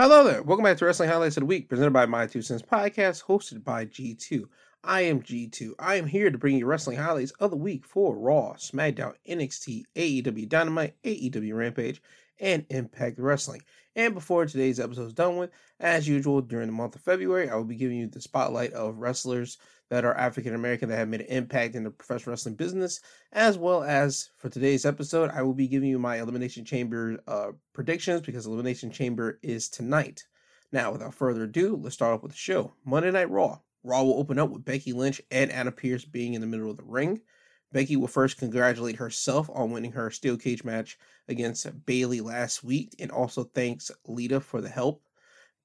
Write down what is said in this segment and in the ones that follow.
Hello there. Welcome back to Wrestling Highlights of the Week, presented by My Two Cents Podcast, hosted by G2. I am G2. I am here to bring you wrestling highlights of the week for Raw, SmackDown, NXT, AEW Dynamite, AEW Rampage, and Impact Wrestling. And before today's episode is done with, as usual, during the month of February, I will be giving you the spotlight of wrestlers that are African American that have made an impact in the professional wrestling business, as well as for today's episode, I will be giving you my Elimination Chamber uh, predictions because Elimination Chamber is tonight. Now, without further ado, let's start off with the show. Monday Night Raw. Raw will open up with Becky Lynch and Adam Pearce being in the middle of the ring. Becky will first congratulate herself on winning her steel cage match against Bayley last week and also thanks Lita for the help.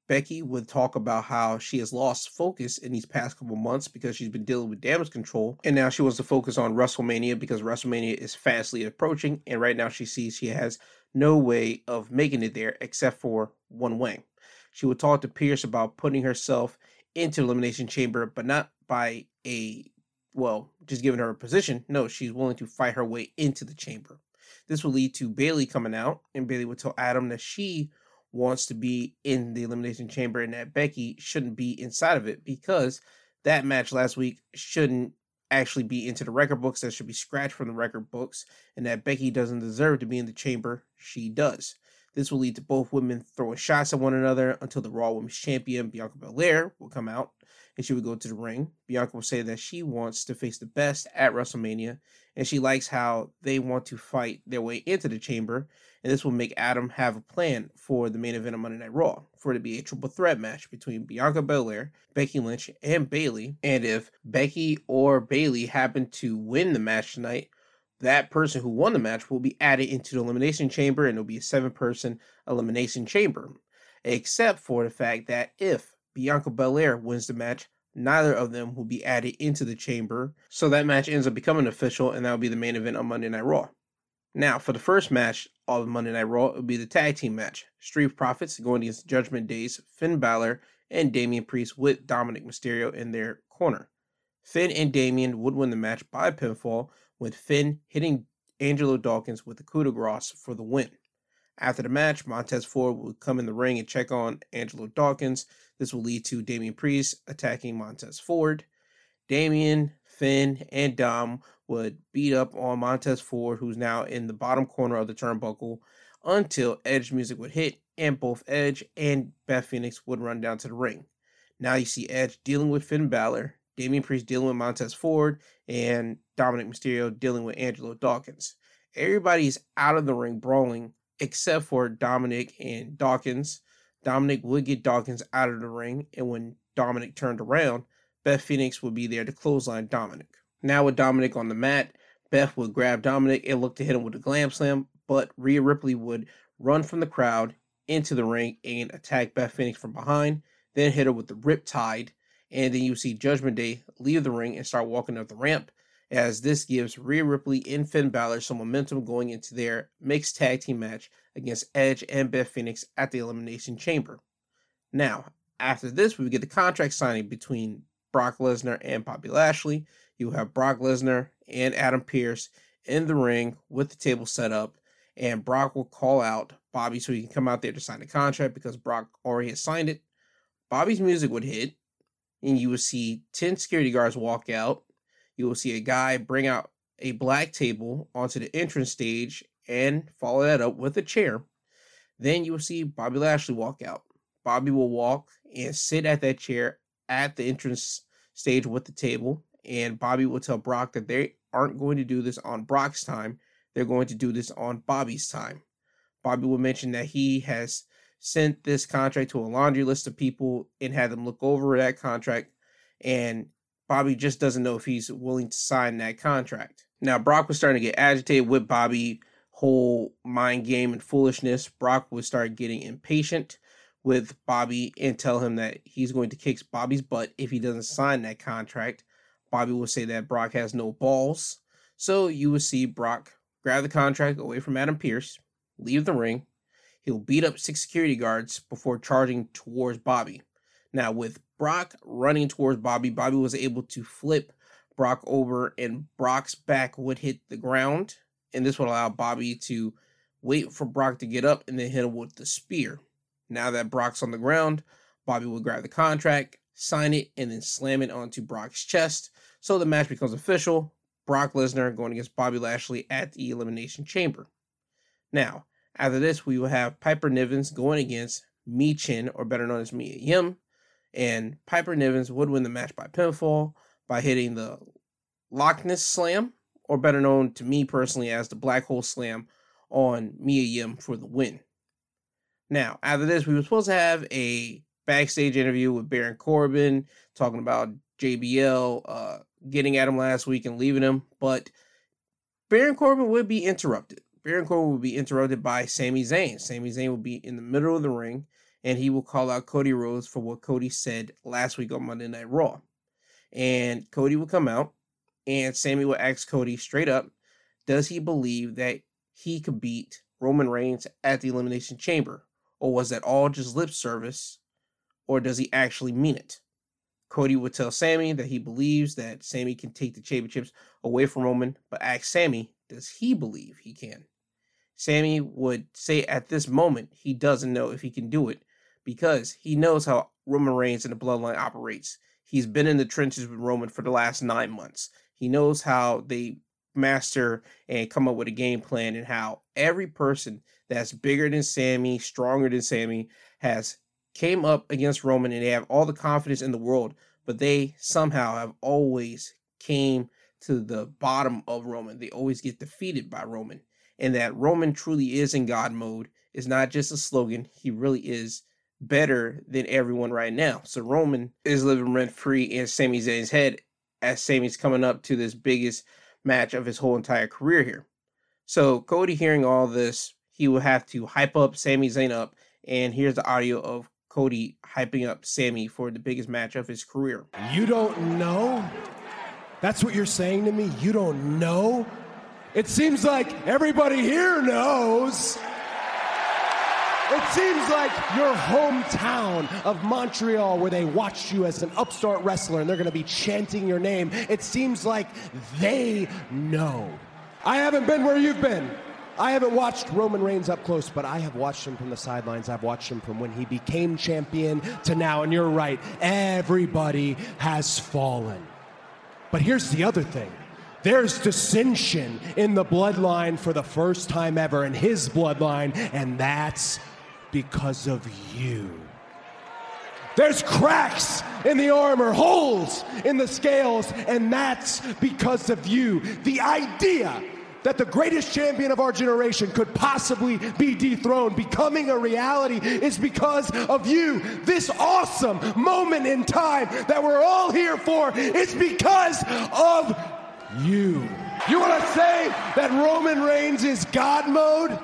Becky would talk about how she has lost focus in these past couple months because she's been dealing with damage control, and now she wants to focus on WrestleMania because WrestleMania is fastly approaching, and right now she sees she has no way of making it there except for one way. She would talk to Pearce about putting herself into Elimination Chamber, but not by a well, just giving her a position. No, she's willing to fight her way into the chamber. This will lead to Bayley coming out, and Bayley will tell Adam that she wants to be in the Elimination Chamber and that Becky shouldn't be inside of it because that match last week shouldn't actually be into the record books. That should be scratched from the record books, and that Becky doesn't deserve to be in the chamber. She does. This will lead to both women throwing shots at one another until the Raw Women's Champion, Bianca Belair, will come out and she would go to the ring. Bianca will say that she wants to face the best at WrestleMania and she likes how they want to fight their way into the chamber. And this will make Adam have a plan for the main event of Monday Night Raw for it to be a triple threat match between Bianca Belair, Becky Lynch, and Bayley. And if Becky or Bayley happen to win the match tonight, that person who won the match will be added into the elimination chamber and it'll be a seven person elimination chamber. Except for the fact that if Bianca Belair wins the match, neither of them will be added into the chamber. So that match ends up becoming official and that will be the main event on Monday Night Raw. Now, for the first match of Monday Night Raw, it will be the tag team match. Street Profits going against Judgment Days, Finn Balor, and Damian Priest with Dominic Mysterio in their corner. Finn and Damian would win the match by pinfall, with Finn hitting Angelo Dawkins with the coup de grace for the win. After the match, Montez Ford would come in the ring and check on Angelo Dawkins. This will lead to Damian Priest attacking Montez Ford. Damian, Finn, and Dom would beat up on Montez Ford, who's now in the bottom corner of the turnbuckle, until Edge music would hit, and both Edge and Beth Phoenix would run down to the ring. Now you see Edge dealing with Finn Balor, Damian Priest dealing with Montez Ford, and Dominic Mysterio dealing with Angelo Dawkins. Everybody's out of the ring brawling except for Dominic and Dawkins. Dominic would get Dawkins out of the ring, and when Dominic turned around, Beth Phoenix would be there to clothesline Dominic. Now with Dominic on the mat, Beth would grab Dominic and look to hit him with a glam slam, but Rhea Ripley would run from the crowd into the ring and attack Beth Phoenix from behind, then hit her with the Riptide, and then you see Judgment Day leave the ring and start walking up the ramp as this gives Rhea Ripley and Finn Balor some momentum going into their mixed tag team match against Edge and Beth Phoenix at the Elimination Chamber. Now, after this, we get the contract signing between Brock Lesnar and Bobby Lashley. You have Brock Lesnar and Adam Pearce in the ring with the table set up, and Brock will call out Bobby so he can come out there to sign the contract because Brock already has signed it. Bobby's music would hit, and you would see 10 security guards walk out you will see a guy bring out a black table onto the entrance stage and follow that up with a chair. Then you will see Bobby Lashley walk out. Bobby will walk and sit at that chair at the entrance stage with the table, and Bobby will tell Brock that they aren't going to do this on Brock's time. They're going to do this on Bobby's time. Bobby will mention that he has sent this contract to a laundry list of people and had them look over that contract and Bobby just doesn't know if he's willing to sign that contract. Now, Brock was starting to get agitated with Bobby whole mind game and foolishness. Brock would start getting impatient with Bobby and tell him that he's going to kick Bobby's butt if he doesn't sign that contract. Bobby will say that Brock has no balls. So you will see Brock grab the contract away from Adam Pearce, leave the ring. He'll beat up six security guards before charging towards Bobby. Now, with Brock running towards Bobby. Bobby was able to flip Brock over, and Brock's back would hit the ground. And this would allow Bobby to wait for Brock to get up and then hit him with the spear. Now that Brock's on the ground, Bobby will grab the contract, sign it, and then slam it onto Brock's chest. So the match becomes official. Brock Lesnar going against Bobby Lashley at the Elimination Chamber. Now, after this, we will have Piper Nivens going against Michin, or better known as Mia Yim, and Piper Nivens would win the match by pinfall by hitting the Loch Ness Slam, or better known to me personally as the Black Hole Slam, on Mia Yim for the win. Now, after this, we were supposed to have a backstage interview with Baron Corbin talking about JBL uh, getting at him last week and leaving him, but Baron Corbin would be interrupted. Baron Corbin would be interrupted by Sami Zayn. Sami Zayn would be in the middle of the ring and he will call out Cody Rhodes for what Cody said last week on Monday Night Raw. And Cody will come out and Sami will ask Cody straight up, does he believe that he could beat Roman Reigns at the Elimination Chamber? Or was that all just lip service? Or does he actually mean it? Cody would tell Sami that he believes that Sami can take the championships away from Roman, but ask Sami, does he believe he can? Sami would say at this moment he doesn't know if he can do it because he knows how Roman Reigns and the bloodline operates. He's been in the trenches with Roman for the last nine months. He knows how they master and come up with a game plan and how every person that's bigger than Sami, stronger than Sami, has came up against Roman and they have all the confidence in the world, but they somehow have always came to the bottom of Roman. They always get defeated by Roman and that Roman truly is in God mode is not just a slogan. He really is better than everyone right now. So Roman is living rent free in Sami Zayn's head as Sami's coming up to this biggest match of his whole entire career here. So Cody hearing all this, he will have to hype up Sami Zayn up. And here's the audio of Cody hyping up Sami for the biggest match of his career. You don't know? That's what you're saying to me? You don't know it seems like everybody here knows. It seems like your hometown of Montreal, where they watched you as an upstart wrestler and they're going to be chanting your name, it seems like they know. I haven't been where you've been. I haven't watched Roman Reigns up close, but I have watched him from the sidelines. I've watched him from when he became champion to now. And you're right, everybody has fallen. But here's the other thing there's dissension in the bloodline for the first time ever in his bloodline, and that's because of you. There's cracks in the armor, holes in the scales, and that's because of you. The idea that the greatest champion of our generation could possibly be dethroned, becoming a reality, is because of you. This awesome moment in time that we're all here for is because of you. You want to say that Roman Reigns is God mode?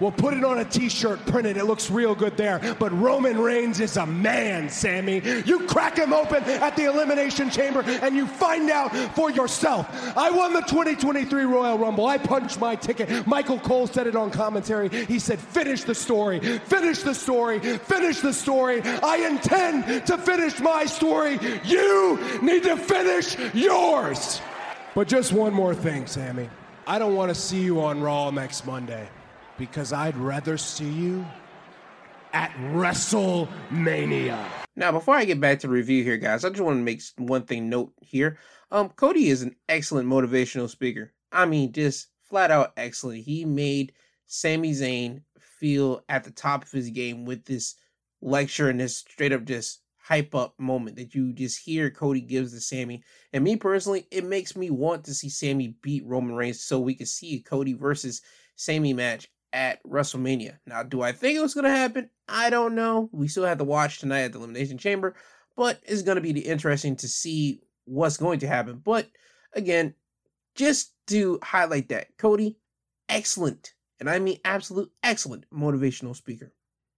We'll put it on a t-shirt, print it. It looks real good there. But Roman Reigns is a man, Sami. You crack him open at the Elimination Chamber and you find out for yourself. I won the 2023 Royal Rumble. I punched my ticket. Michael Cole said it on commentary. He said, finish the story, finish the story, finish the story. I intend to finish my story. You need to finish yours. But just one more thing, Sami. I don't want to see you on Raw next Monday because I'd rather see you at WrestleMania. Now, before I get back to the review here, guys, I just want to make one thing note here. Um, Cody is an excellent motivational speaker. I mean, just flat out excellent. He made Sami Zayn feel at the top of his game with this lecture and this straight up just hype up moment that you just hear Cody gives to Sami. And me personally, it makes me want to see Sami beat Roman Reigns so we can see a Cody versus Sami match at WrestleMania. Now, do I think it was going to happen? I don't know. We still have to watch tonight at the Elimination Chamber, but it's going to be interesting to see what's going to happen. But again, just to highlight that, Cody, excellent, and I mean absolute excellent motivational speaker.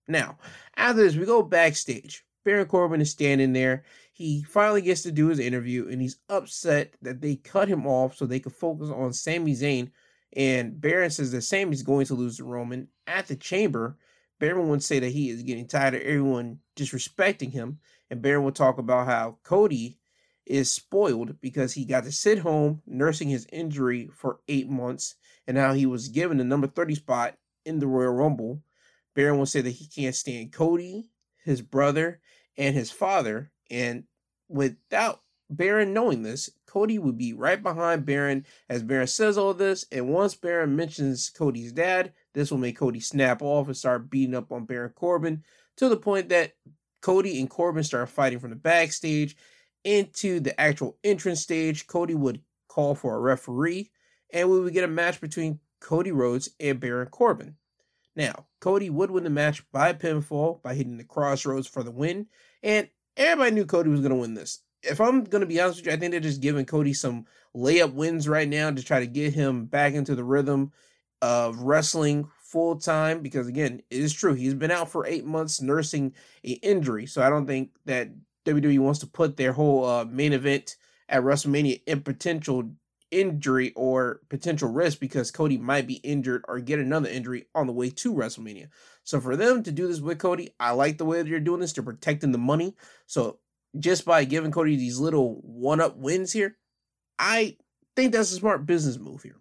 Now, after this, we go backstage. Baron Corbin is standing there. He finally gets to do his interview and he's upset that they cut him off so they could focus on Sami Zayn. And Baron says that Sami's going to lose to Roman at the chamber. Baron would say that he is getting tired of everyone disrespecting him. And Baron will talk about how Cody is spoiled because he got to sit home nursing his injury for eight months and how he was given the number 30 spot in the Royal Rumble Baron will say that he can't stand Cody, his brother, and his father. And without Baron knowing this, Cody would be right behind Baron as Baron says all this. And once Baron mentions Cody's dad, this will make Cody snap off and start beating up on Baron Corbin to the point that Cody and Corbin start fighting from the backstage into the actual entrance stage. Cody would call for a referee, and we would get a match between Cody Rhodes and Baron Corbin. Now, Cody would win the match by pinfall by hitting the crossroads for the win, and everybody knew Cody was going to win this. If I'm to be honest with you, I think they're just giving Cody some layup wins right now to try to get him back into the rhythm of wrestling full time because again, it is true he's been out for eight months nursing a injury. So I don't think that WWE wants to put their whole uh, main event at WrestleMania in potential injury or potential risk because Cody might be injured or get another injury on the way to WrestleMania. So for them to do this with Cody, I like the way they're doing this. They're protecting the money. So just by giving Cody these little one-up wins here, I think that's a smart business move here.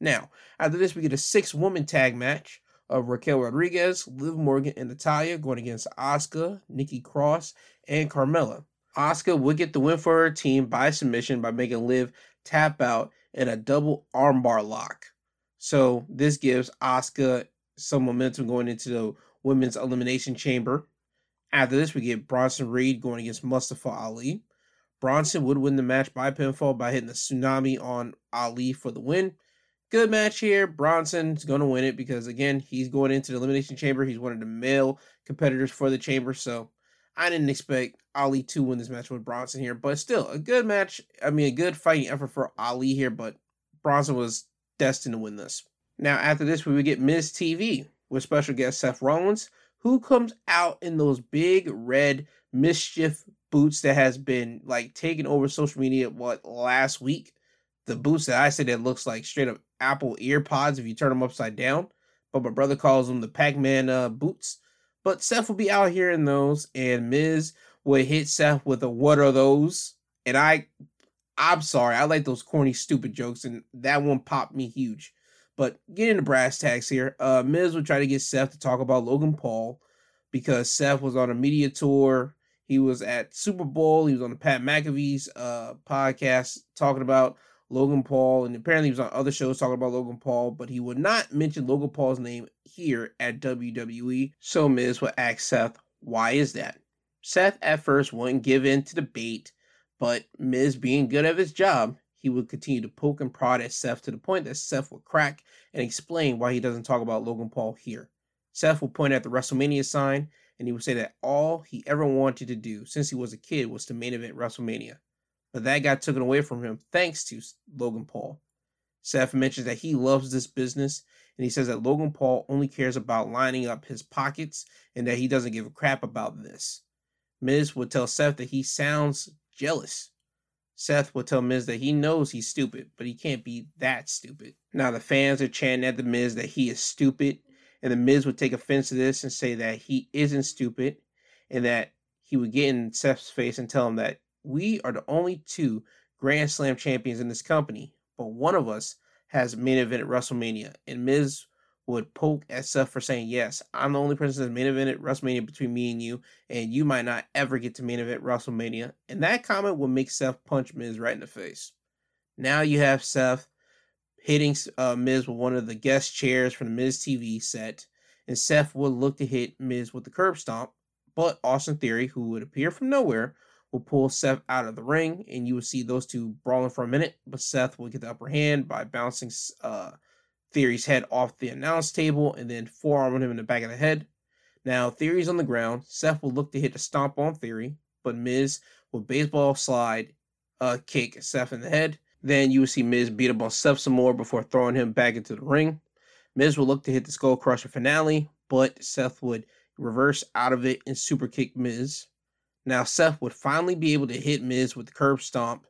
Now, after this, we get a six-woman tag match of Raquel Rodriguez, Liv Morgan, and Natalya going against Asuka, Nikki Cross, and Carmella. Asuka would get the win for her team by submission by making Liv tap out in a double armbar lock. So this gives Asuka some momentum going into the women's elimination chamber. After this, we get Bronson Reed going against Mustafa Ali. Bronson would win the match by pinfall by hitting the tsunami on Ali for the win. Good match here. Bronson's going to win it because, again, he's going into the Elimination Chamber. He's one of the male competitors for the Chamber. So I didn't expect Ali to win this match with Bronson here. But still, a good match. I mean, a good fighting effort for Ali here. But Bronson was destined to win this. Now, after this, we would get Miz TV with special guest Seth Rollins, who comes out in those big red mischief boots that has been like taking over social media what last week the boots that i said that looks like straight up Apple EarPods if you turn them upside down. But my brother calls them the Pac-Man uh, boots. But Seth will be out here in those, and Miz will hit Seth with a "What are those?" And I, I'm sorry, I like those corny, stupid jokes, and that one popped me huge. But getting the brass tacks here, uh, Miz will try to get Seth to talk about Logan Paul because Seth was on a media tour. He was at Super Bowl. He was on the Pat McAfee's uh, podcast talking about Logan Paul, and apparently he was on other shows talking about Logan Paul, but he would not mention Logan Paul's name here at WWE. So Miz would ask Seth, why is that? Seth at first wouldn't give in to the bait, but Miz being good at his job, he would continue to poke and prod at Seth to the point that Seth would crack and explain why he doesn't talk about Logan Paul here. Seth would point at the WrestleMania sign and he would say that all he ever wanted to do since he was a kid was to main event WrestleMania but that got taken away from him thanks to Logan Paul. Seth mentions that he loves this business, and he says that Logan Paul only cares about lining up his pockets and that he doesn't give a crap about this. Miz would tell Seth that he sounds jealous. Seth will tell Miz that he knows he's stupid, but he can't be that stupid. Now the fans are chanting at the Miz that he is stupid, and the Miz would take offense to this and say that he isn't stupid, and that he would get in Seth's face and tell him that we are the only two Grand Slam champions in this company, but one of us has main event at WrestleMania. And Miz would poke at Seth for saying, Yes, I'm the only person that's main event at WrestleMania between me and you, and you might not ever get to main event WrestleMania. And that comment would make Seth punch Miz right in the face. Now you have Seth hitting uh, Miz with one of the guest chairs from the Miz TV set, and Seth would look to hit Miz with the curb stomp, but Austin Theory, who would appear from nowhere, will pull Seth out of the ring, and you will see those two brawling for a minute. But Seth will get the upper hand by bouncing uh, Theory's head off the announce table and then forearming him in the back of the head. Now Theory's on the ground. Seth will look to hit a stomp on Theory, but Miz will baseball slide uh, kick Seth in the head. Then you will see Miz beat up on Seth some more before throwing him back into the ring. Miz will look to hit the Skull Crusher finale, but Seth would reverse out of it and super kick Miz. Now Seth would finally be able to hit Miz with the curb stomp.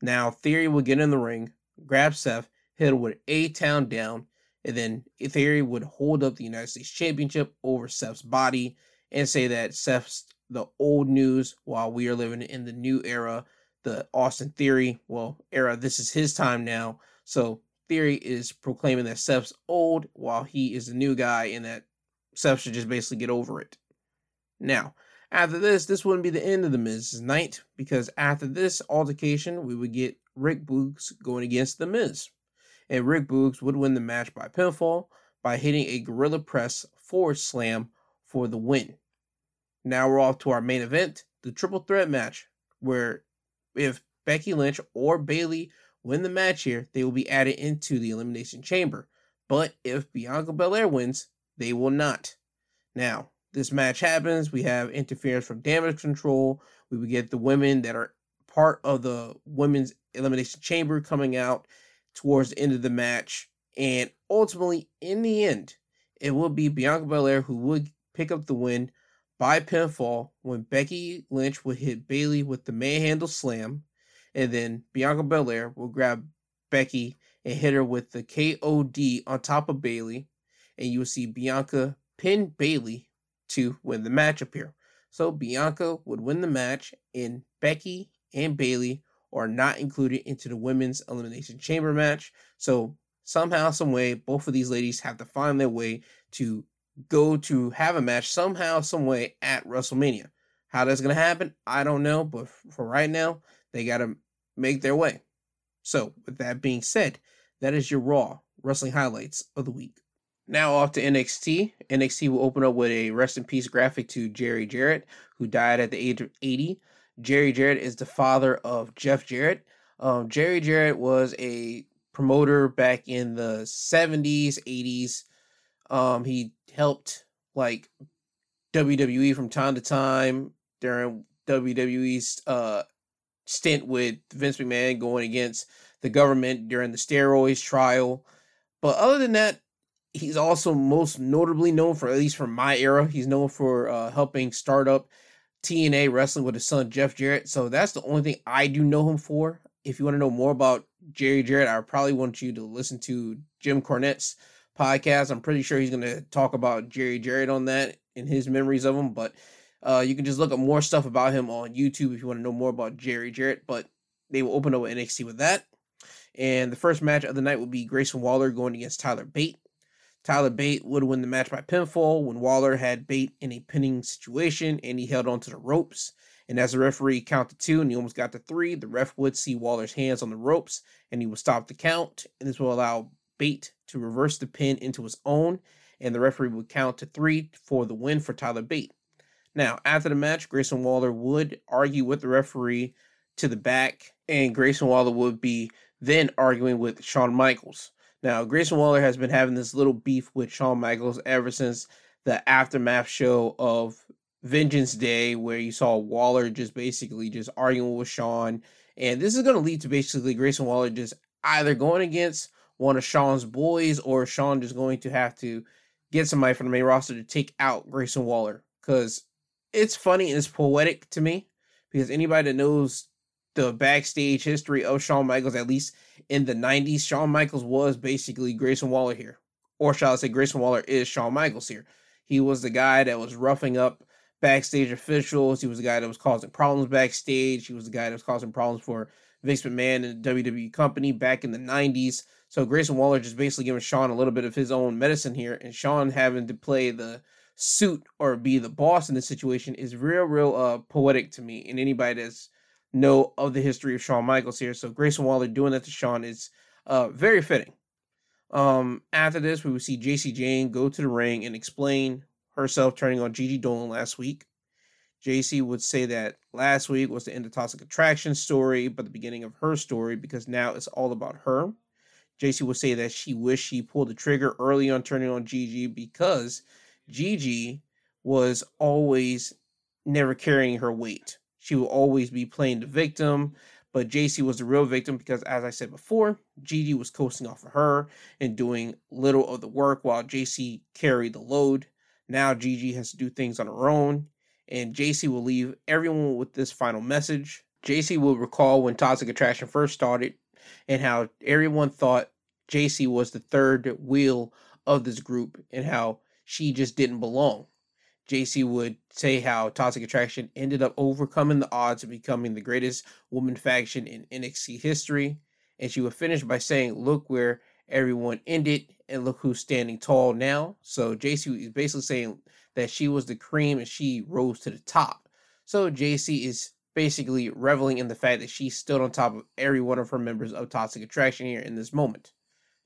Now Theory would get in the ring, grab Seth, hit him with A Town down, and then Theory would hold up the United States Championship over Seth's body and say that Seth's the old news while we are living in the new era, the Austin Theory, well, era. This is his time now. So Theory is proclaiming that Seth's old while he is the new guy and that Seth should just basically get over it. Now, after this, this wouldn't be the end of the Miz's night because after this altercation, we would get Rick Boogs going against the Miz, and Rick Boogs would win the match by pinfall by hitting a gorilla press forward slam for the win. Now we're off to our main event, the triple threat match, where if Becky Lynch or Bayley win the match here, they will be added into the Elimination Chamber. But if Bianca Belair wins, they will not. Now, this match happens. We have interference from damage control. We would get the women that are part of the women's elimination chamber coming out towards the end of the match. And ultimately, in the end, it will be Bianca Belair who would pick up the win by pinfall when Becky Lynch would hit Bayley with the manhandle slam. And then Bianca Belair will grab Becky and hit her with the KOD on top of Bayley. And you will see Bianca pin Bayley to win the match up here. So Bianca would win the match, and Becky and Bayley are not included into the women's elimination chamber match. So somehow, some way, both of these ladies have to find their way to go to have a match somehow, some way at WrestleMania. How that's gonna happen, I don't know, but for right now, they gotta make their way. So, with that being said, that is your Raw wrestling highlights of the week. Now off to NXT. NXT will open up with a rest in peace graphic to Jerry Jarrett, who died at the age of 80. Jerry Jarrett is the father of Jeff Jarrett. Um, Jerry Jarrett was a promoter back in the 70s, 80s. Um, he helped like WWE from time to time during WWE's uh, stint with Vince McMahon going against the government during the steroids trial. But other than that, he's also most notably known for at least from my era. He's known for uh, helping start up TNA wrestling with his son Jeff Jarrett. So that's the only thing I do know him for. If you want to know more about Jerry Jarrett, I probably want you to listen to Jim Cornette's podcast. I'm pretty sure he's going to talk about Jerry Jarrett on that and his memories of him. But uh, you can just look up more stuff about him on YouTube if you want to know more about Jerry Jarrett. But they will open up NXT with that. And the first match of the night will be Grayson Waller going against Tyler Bate. Tyler Bate would win the match by pinfall when Waller had Bate in a pinning situation and he held onto the ropes. And as the referee counted two and he almost got to three, the ref would see Waller's hands on the ropes and he would stop the count. And this will allow Bate to reverse the pin into his own. And the referee would count to three for the win for Tyler Bate. Now, after the match, Grayson Waller would argue with the referee to the back, and Grayson Waller would be then arguing with Shawn Michaels. Now, Grayson Waller has been having this little beef with Shawn Michaels ever since the aftermath show of Vengeance Day, where you saw Waller just basically just arguing with Shawn. And this is going to lead to basically Grayson Waller just either going against one of Shawn's boys or Shawn just going to have to get somebody from the main roster to take out Grayson Waller. Because it's funny and it's poetic to me. Because anybody that knows the backstage history of Shawn Michaels, at least in the 90s, Shawn Michaels was basically Grayson Waller here. Or shall I say, Grayson Waller is Shawn Michaels here. He was the guy that was roughing up backstage officials. He was the guy that was causing problems backstage. He was the guy that was causing problems for Vince McMahon and the WWE company back in the 90s. So Grayson Waller just basically giving Shawn a little bit of his own medicine here, and Shawn having to play the suit or be the boss in this situation is real, real uh poetic to me. And anybody that's know of the history of Shawn Michaels here. So Grayson Waller doing that to Shawn is uh, very fitting. Um, after this, we will see Jacy Jayne go to the ring and explain herself turning on Gigi Dolin last week. Jacy would say that last week was the end of Toxic Attraction story, but the beginning of her story because now it's all about her. Jacy would say that she wished she pulled the trigger early on turning on Gigi because Gigi was always never carrying her weight. She will always be playing the victim, but Jacy was the real victim because, as I said before, Gigi was coasting off of her and doing little of the work while Jacy carried the load. Now Gigi has to do things on her own, and Jacy will leave everyone with this final message. Jacy will recall when Toxic Attraction first started and how everyone thought Jacy was the third wheel of this group and how she just didn't belong. Jacy would say how Toxic Attraction ended up overcoming the odds of becoming the greatest woman faction in NXT history. And she would finish by saying, Look where everyone ended, and look who's standing tall now. So Jacy is basically saying that she was the cream and she rose to the top. So Jacy is basically reveling in the fact that she stood on top of every one of her members of Toxic Attraction here in this moment.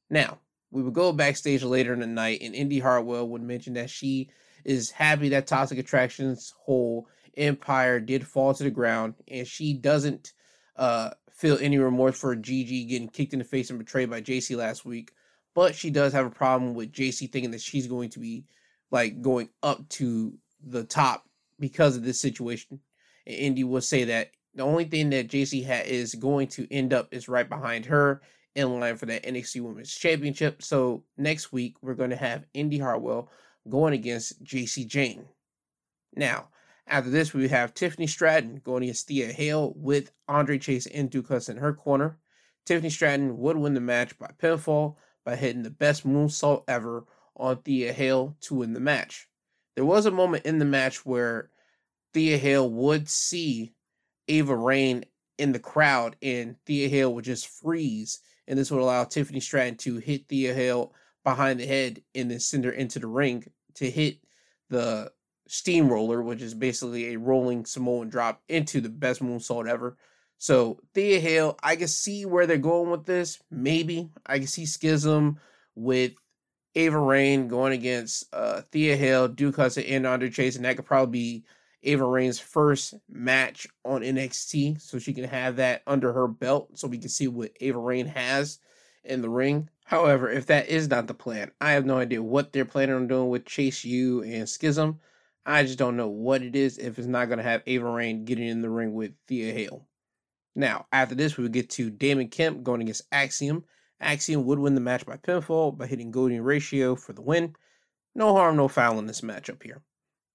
Now, we would go backstage later in the night, and Indi Hartwell would mention that she is happy that Toxic Attraction's whole empire did fall to the ground, and she doesn't uh, feel any remorse for Gigi getting kicked in the face and betrayed by Jacy last week. But she does have a problem with Jacy thinking that she's going to be like going up to the top because of this situation. And Indi will say that the only thing that Jacy ha- is going to end up is right behind her in line for that NXT Women's Championship. So next week we're going to have Indi Hartwell going against Jacy Jayne. Now, after this, we have Tiffany Stratton going against Thea Hale with Andre Chase and Dukas in her corner. Tiffany Stratton would win the match by pinfall by hitting the best moonsault ever on Thea Hale to win the match. There was a moment in the match where Thea Hale would see Ava Raine in the crowd and Thea Hale would just freeze. And this would allow Tiffany Stratton to hit Thea Hale behind the head and then send her into the ring to hit the steamroller, which is basically a rolling Samoan drop into the best moonsault ever. So Thea Hale, I can see where they're going with this. Maybe I can see Schism with Ava Raine going against uh, Thea Hale, Duke Hudson, and Andre Chase, and that could probably be Ava Raine's first match on NXT, so she can have that under her belt, so we can see what Ava Raine has in the ring. However, if that is not the plan, I have no idea what they're planning on doing with Chase U and Schism. I just don't know what it is if it's not going to have Ava Raine getting in the ring with Thea Hale. Now, after this, we will get to Damon Kemp going against Axiom. Axiom would win the match by pinfall by hitting Golden Ratio for the win. No harm, no foul in this matchup here.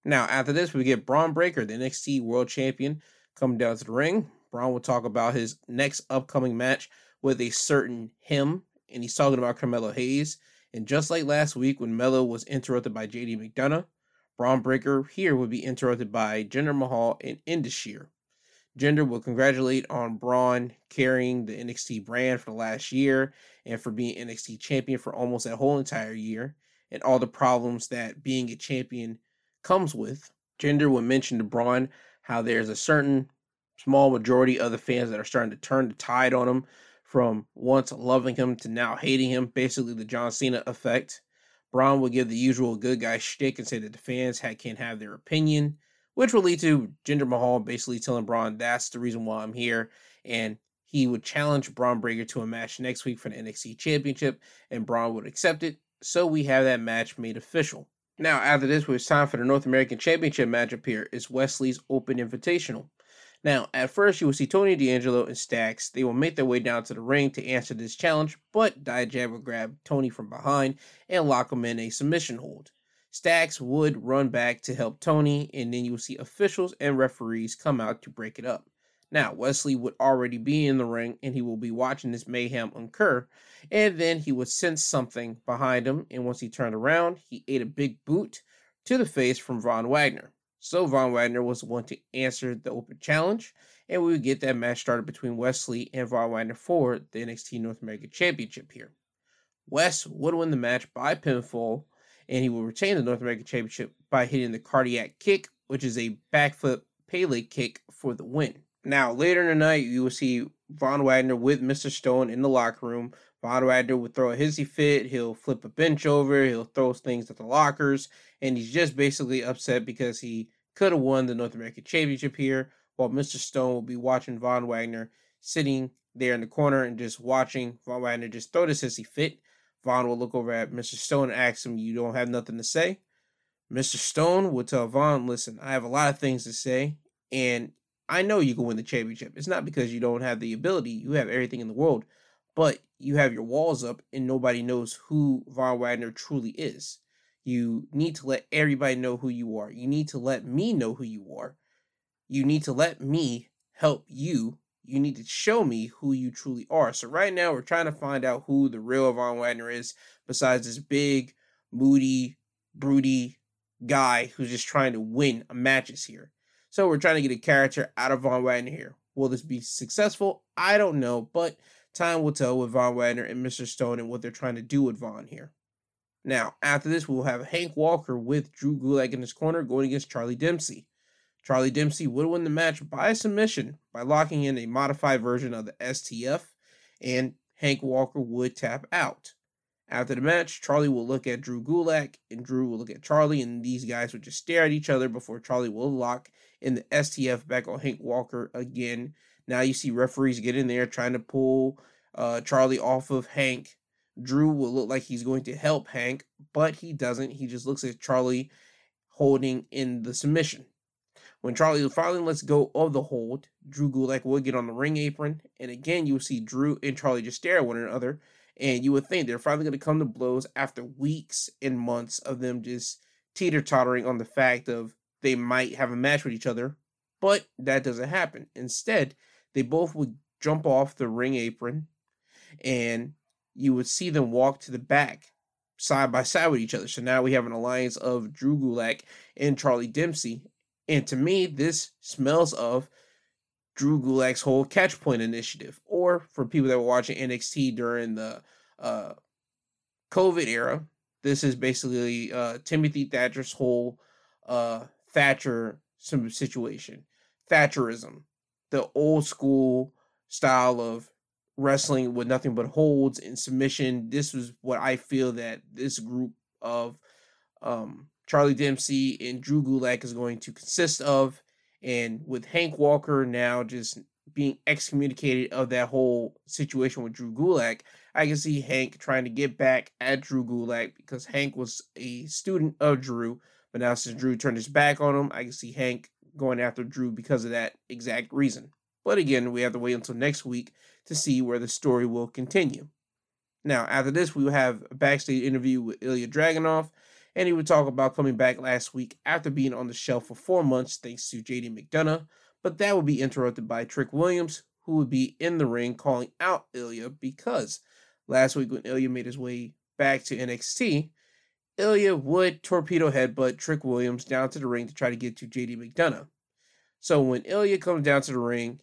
Now, after this, we get Bron Breakker, the NXT World Champion, coming down to the ring. Bron will talk about his next upcoming match with a certain him, and he's talking about Carmelo Hayes. And just like last week when Melo was interrupted by JD McDonagh, Bron Breakker here would be interrupted by Jinder Mahal and Indus Sher. Jinder will congratulate on Bron carrying the NXT brand for the last year and for being NXT champion for almost that whole entire year and all the problems that being a champion comes with. Jinder will mention to Bron how there's a certain small majority of the fans that are starting to turn the tide on him from once loving him to now hating him, basically the John Cena effect. Bron will give the usual good guy shtick and say that the fans can't have their opinion, which will lead to Jinder Mahal basically telling Bron that's the reason why I'm here. And he would challenge Bron Breakker to a match next week for the NXT Championship, and Bron would accept it. So we have that match made official. Now, after this, it's time for the North American Championship matchup here. It's Wes Lee's Open Invitational. Now, at first, you will see Tony D'Angelo and Stacks. They will make their way down to the ring to answer this challenge, but Dijak will grab Tony from behind and lock him in a submission hold. Stacks would run back to help Tony, and then you will see officials and referees come out to break it up. Now, Wes Lee would already be in the ring, and he will be watching this mayhem occur, and then he would sense something behind him, and once he turned around, he ate a big boot to the face from Von Wagner. So Von Wagner was the one to answer the open challenge, and we would get that match started between Wes Lee and Von Wagner for the NXT North American Championship here. Wes would win the match by pinfall, and he will retain the North American Championship by hitting the cardiac kick, which is a backflip Pele kick for the win. Now, later in the night, you will see Von Wagner with Mr. Stone in the locker room. Von Wagner would throw a hissy fit. He'll flip a bench over. He'll throw things at the lockers. And he's just basically upset because he could have won the North American Championship here, while Mr. Stone will be watching Von Wagner sitting there in the corner and just watching Von Wagner just throw this hissy fit. Von will look over at Mr. Stone and ask him, You don't have nothing to say? Mr. Stone will tell Von, Listen, I have a lot of things to say, and I know you can win the championship. It's not because you don't have the ability, you have everything in the world, but you have your walls up and nobody knows who Von Wagner truly is. You need to let everybody know who you are. You need to let me know who you are. You need to let me help you. You need to show me who you truly are. So right now we're trying to find out who the real Von Wagner is, besides this big, moody, broody guy who's just trying to win matches here. So we're trying to get a character out of Von Wagner here. Will this be successful? I don't know, but time will tell with Von Wagner and Mr. Stone and what they're trying to do with Von here. Now, after this, we'll have Hank Walker with Drew Gulak in his corner going against Charlie Dempsey. Charlie Dempsey would win the match by submission by locking in a modified version of the STF, and Hank Walker would tap out. After the match, Charlie will look at Drew Gulak, and Drew will look at Charlie, and these guys would just stare at each other before Charlie will lock in the STF back on Hank Walker again. Now you see referees get in there trying to pull uh, Charlie off of Hank. Drew will look like he's going to help Hank, but he doesn't. He just looks at Charlie holding in the submission. When Charlie finally lets go of the hold, Drew Gulak will get on the ring apron, and again you will see Drew and Charlie just stare at one another, and you would think they're finally going to come to blows after weeks and months of them just teeter tottering on the fact of they might have a match with each other, but that doesn't happen. Instead, they both would jump off the ring apron, and you would see them walk to the back side by side with each other. So now we have an alliance of Drew Gulak and Charlie Dempsey. And to me, this smells of Drew Gulak's whole catch point initiative. Or for people that were watching NXT during the uh, COVID era, this is basically uh, Timothy Thatcher's whole uh, Thatcher situation. Thatcherism, the old school style of wrestling with nothing but holds and submission. This was what I feel that this group of um, Charlie Dempsey and Drew Gulak is going to consist of. And with Hank Walker now just being excommunicated of that whole situation with Drew Gulak, I can see Hank trying to get back at Drew Gulak because Hank was a student of Drew. But now since Drew turned his back on him, I can see Hank going after Drew because of that exact reason. But again, we have to wait until next week to see where the story will continue. Now, after this, we will have a backstage interview with Ilya Dragunov, and he would talk about coming back last week after being on the shelf for four months thanks to JD McDonagh, but that would be interrupted by Trick Williams, who would be in the ring calling out Ilya because last week when Ilya made his way back to NXT, Ilya would torpedo headbutt Trick Williams down to the ring to try to get to JD McDonagh. So when Ilya comes down to the ring,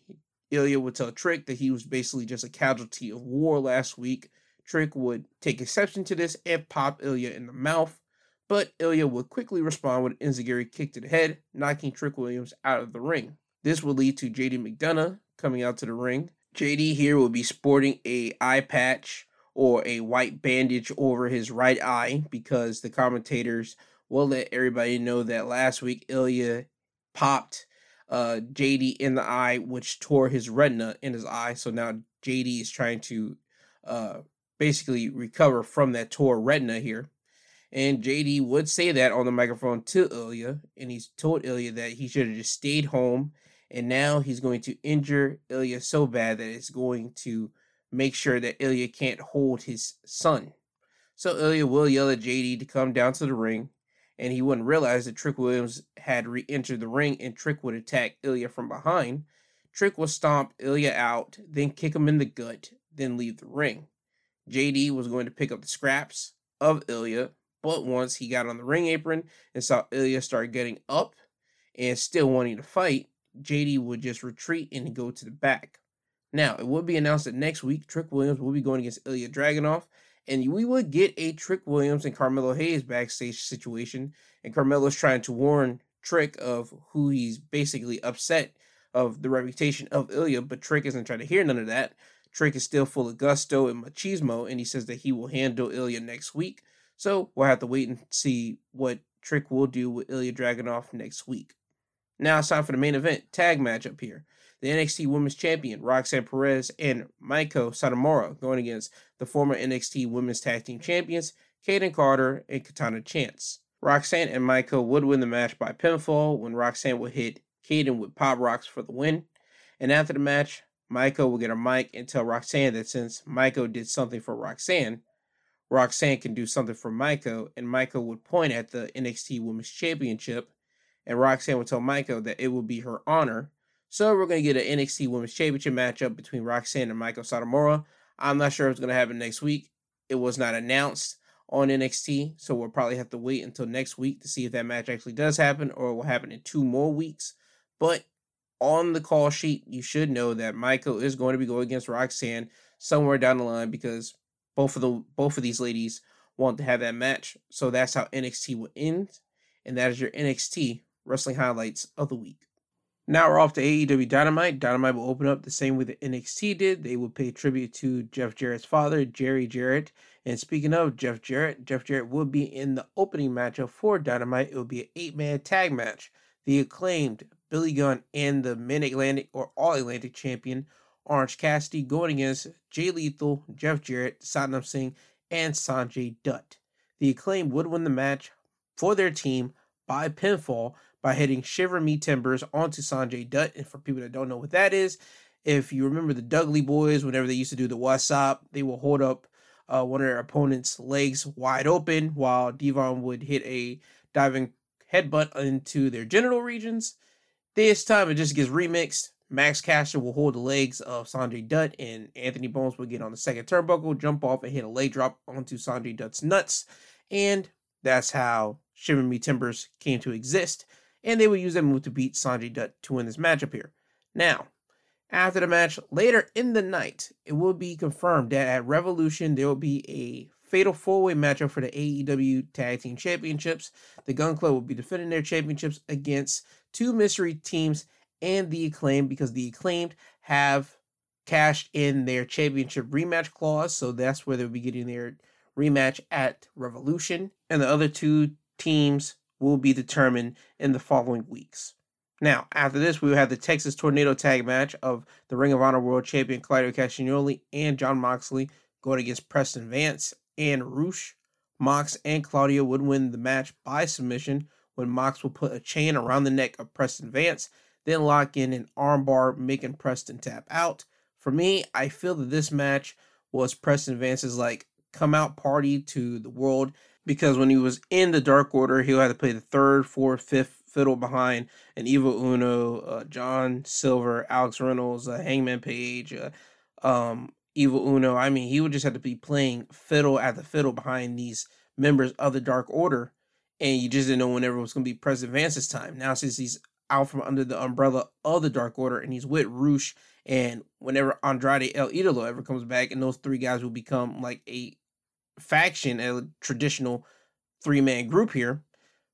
Ilya would tell Trick that he was basically just a casualty of war last week. Trick would take exception to this and pop Ilya in the mouth, but Ilya would quickly respond with an Enzuigiri kick to the head, knocking Trick Williams out of the ring. This would lead to JD McDonagh coming out to the ring. JD here will be sporting a eye patch or a white bandage over his right eye because the commentators will let everybody know that last week Ilya popped uh, JD in the eye, which tore his retina in his eye. So now JD is trying to uh, basically recover from that tore retina here. And JD would say that on the microphone to Ilya, and he's told Ilya that he should have just stayed home. And now he's going to injure Ilya so bad that it's going to make sure that Ilya can't hold his son. So Ilya will yell at JD to come down to the ring and he wouldn't realize that Trick Williams had re entered the ring and Trick would attack Ilya from behind. Trick would stomp Ilya out, then kick him in the gut, then leave the ring. JD was going to pick up the scraps of Ilya, but once he got on the ring apron and saw Ilya start getting up and still wanting to fight, JD would just retreat and go to the back. Now, it would be announced that next week Trick Williams will be going against Ilya Dragunov, and we would get a Trick Williams and Carmelo Hayes backstage situation, and Carmelo's trying to warn Trick of who he's basically upset of the reputation of Ilya, but Trick isn't trying to hear none of that. Trick is still full of gusto and machismo, and he says that he will handle Ilya next week. So we'll have to wait and see what Trick will do with Ilya Dragunov next week. Now it's time for the main event tag matchup here the NXT Women's Champion Roxanne Perez and Meiko Satomura going against the former NXT Women's Tag Team Champions Kayden Carter and Katana Chance. Roxanne and Meiko would win the match by pinfall when Roxanne would hit Kayden with pop rocks for the win. And after the match, Meiko will get a mic and tell Roxanne that since Meiko did something for Roxanne, Roxanne can do something for Meiko, and Meiko would point at the NXT Women's Championship, and Roxanne would tell Meiko that it would be her honor so we're going to get an NXT Women's Championship matchup between Roxanne and Meiko Satomura. I'm not sure if it's going to happen next week. It was not announced on NXT, so we'll probably have to wait until next week to see if that match actually does happen or it will happen in two more weeks. But on the call sheet, you should know that Meiko is going to be going against Roxanne. somewhere down the line because both of the both of these ladies want to have that match. So that's how NXT will end, and that is your NXT wrestling highlights of the week. Now we're off to AEW Dynamite. Dynamite will open up the same way that NXT did. They will pay tribute to Jeff Jarrett's father, Jerry Jarrett. And speaking of Jeff Jarrett, Jeff Jarrett will be in the opening matchup for Dynamite. It will be an eight-man tag match. The acclaimed Billy Gunn and the Mid Atlantic or All Atlantic champion Orange Cassidy going against Jay Lethal, Jeff Jarrett, Satnam Singh, and Sanjay Dutt. The acclaim would win the match for their team by pinfall by hitting Shiver Me Timbers onto Sanjay Dutt. And for people that don't know what that is, if you remember the Dudley Boys, whenever they used to do the What's they will hold up uh, one of their opponent's legs wide open while Devon would hit a diving headbutt into their genital regions. This time it just gets remixed. Max Caster will hold the legs of Sanjay Dutt, and Anthony Bowens will get on the second turnbuckle, jump off, and hit a leg drop onto Sanjay Dutt's nuts. And that's how Shiver Me Timbers came to exist and they will use that move to beat Sanjay Dutt to win this matchup here. Now, after the match, later in the night, it will be confirmed that at Revolution there will be a fatal four-way matchup for the AEW Tag Team Championships. The Gun Club will be defending their championships against two mystery teams and the Acclaimed because the Acclaimed have cashed in their championship rematch clause, so that's where they'll be getting their rematch at Revolution. And the other two teams will be determined in the following weeks. Now, after this, we will have the Texas Tornado Tag match of the Ring of Honor World Champion Claudio Castagnoli and Jon Moxley going against Preston Vance and Rush. Mox and Claudio would win the match by submission when Mox will put a chain around the neck of Preston Vance, then lock in an armbar, making Preston tap out. For me, I feel that this match was Preston Vance's like come out party to the world because when he was in the Dark Order, he had to play the third, fourth, fifth fiddle behind an Evil Uno, uh, John Silver, Alex Reynolds, uh, Hangman Page, uh, um, Evil Uno. I mean, he would just have to be playing fiddle at the fiddle behind these members of the Dark Order, and you just didn't know whenever it was going to be Preston Vance's time. Now, since he's out from under the umbrella of the Dark Order and he's with Rush, and whenever Andrade El Idolo ever comes back, and those three guys will become like a faction, a traditional three man group here.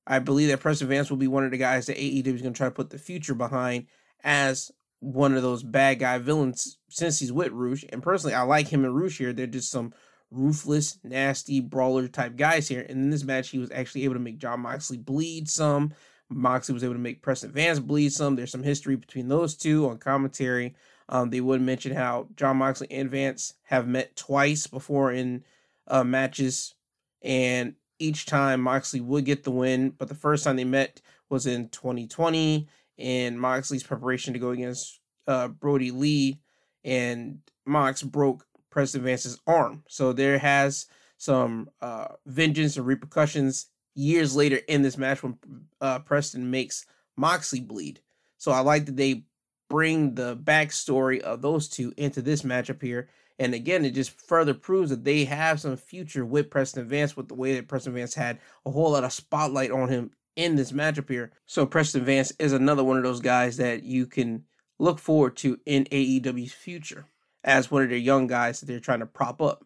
I believe that Preston Vance will be one of the guys that AEW is going to try to put the future behind as one of those bad guy villains since he's with Rush. And personally, I like him and Rush here. They're just some ruthless, nasty brawler type guys here. And in this match, he was actually able to make Jon Moxley bleed some. Moxley was able to make Preston Vance bleed some. There's some history between those two on commentary. Um, they would mention how Jon Moxley and Vance have met twice before in uh, matches, and each time Moxley would get the win. But the first time they met was in 2020, and Moxley's preparation to go against uh, Brodie Lee, and Mox broke Preston Vance's arm. So there has some uh, vengeance and repercussions years later in this match when uh, Preston makes Moxley bleed. So I like that they bring the backstory of those two into this matchup here. And again, it just further proves that they have some future with Preston Vance with the way that Preston Vance had a whole lot of spotlight on him in this matchup here. So Preston Vance is another one of those guys that you can look forward to in AEW's future as one of their young guys that they're trying to prop up.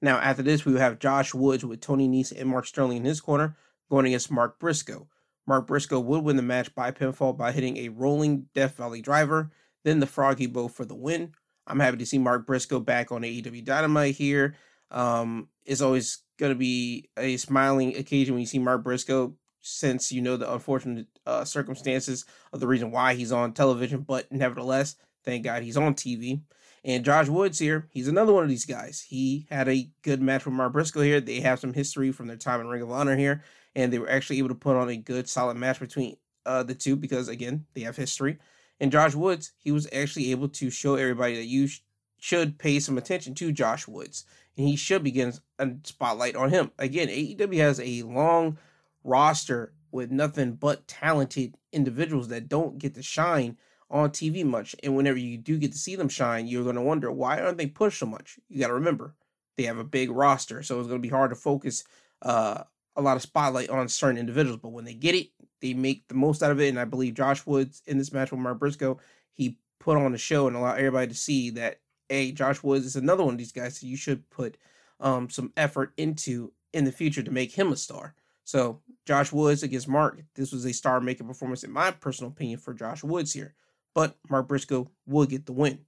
Now, after this, we have Josh Woods with Tony Nese and Mark Sterling in his corner going against Mark Briscoe. Mark Briscoe would win the match by pinfall by hitting a rolling Death Valley driver, then the Froggy Bow for the win. I'm happy to see Mark Briscoe back on AEW Dynamite here. Um, it's always going to be a smiling occasion when you see Mark Briscoe, since you know the unfortunate uh, circumstances of the reason why he's on television. But nevertheless, thank God he's on TV. And Josh Woods here, he's another one of these guys. He had a good match with Mark Briscoe here. They have some history from their time in Ring of Honor here, and they were actually able to put on a good, solid match between uh, the two because, again, they have history. And Josh Woods, he was actually able to show everybody that you sh- should pay some attention to Josh Woods, and he should begin a spotlight on him. Again, AEW has a long roster with nothing but talented individuals that don't get to shine on TV much. And whenever you do get to see them shine, you're going to wonder why aren't they pushed so much? You got to remember they have a big roster, so it's going to be hard to focus uh, a lot of spotlight on certain individuals. But when they get it, they make the most out of it. And I believe Josh Woods in this match with Mark Briscoe, he put on the show and allowed everybody to see that hey, Josh Woods is another one of these guys that you should put um, some effort into in the future to make him a star. So Josh Woods against Mark, this was a star making performance in my personal opinion for Josh Woods here. But Mark Briscoe will get the win.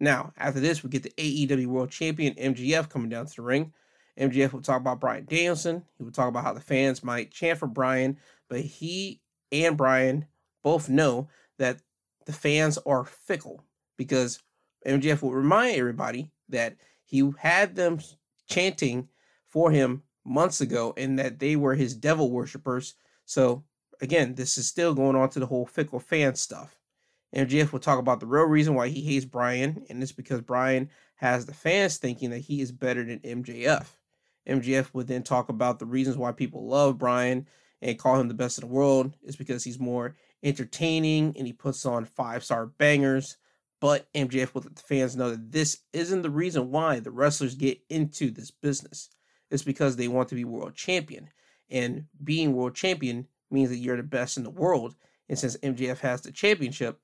Now, after this, we get the AEW World Champion MJF coming down to the ring. MJF will talk about Bryan Danielson. He will talk about how the fans might chant for Bryan, but he and Bryan both know that the fans are fickle because MJF will remind everybody that he had them chanting for him months ago and that they were his devil worshippers. So, again, this is still going on to the whole fickle fan stuff. MJF will talk about the real reason why he hates Bryan, and it's because Bryan has the fans thinking that he is better than MJF. MJF would then talk about the reasons why people love Bryan and call him the best in the world is because he's more entertaining and he puts on five star bangers. But MJF would let the fans know that this isn't the reason why the wrestlers get into this business. It's because they want to be world champion. And being world champion means that you're the best in the world. And since MJF has the championship,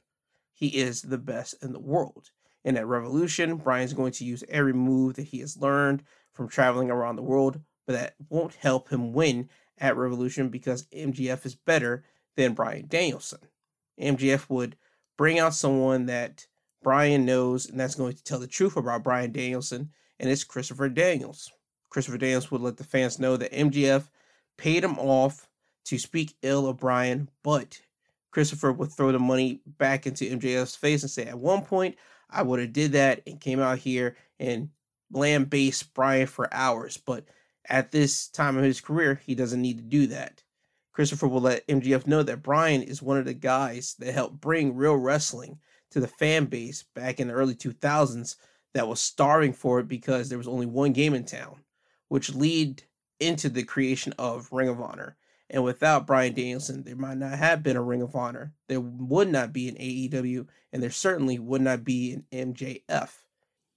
he is the best in the world. In that revolution, Bryan's going to use every move that he has learned from traveling around the world, but that won't help him win at Revolution because MJF is better than Bryan Danielson. MJF would bring out someone that Bryan knows, and that's going to tell the truth about Bryan Danielson, and it's Christopher Daniels. Christopher Daniels would let the fans know that MJF paid him off to speak ill of Bryan, but Christopher would throw the money back into MJF's face and say, at one point, I would have did that and came out here and land base Bryan for hours, but at this time of his career, he doesn't need to do that. Christopher will let MJF know that Bryan is one of the guys that helped bring real wrestling to the fan base back in the early 2000s that was starving for it because there was only one game in town, which lead into the creation of Ring of Honor. And without Bryan Danielson, there might not have been a Ring of Honor. There would not be an AEW, and there certainly would not be an MJF.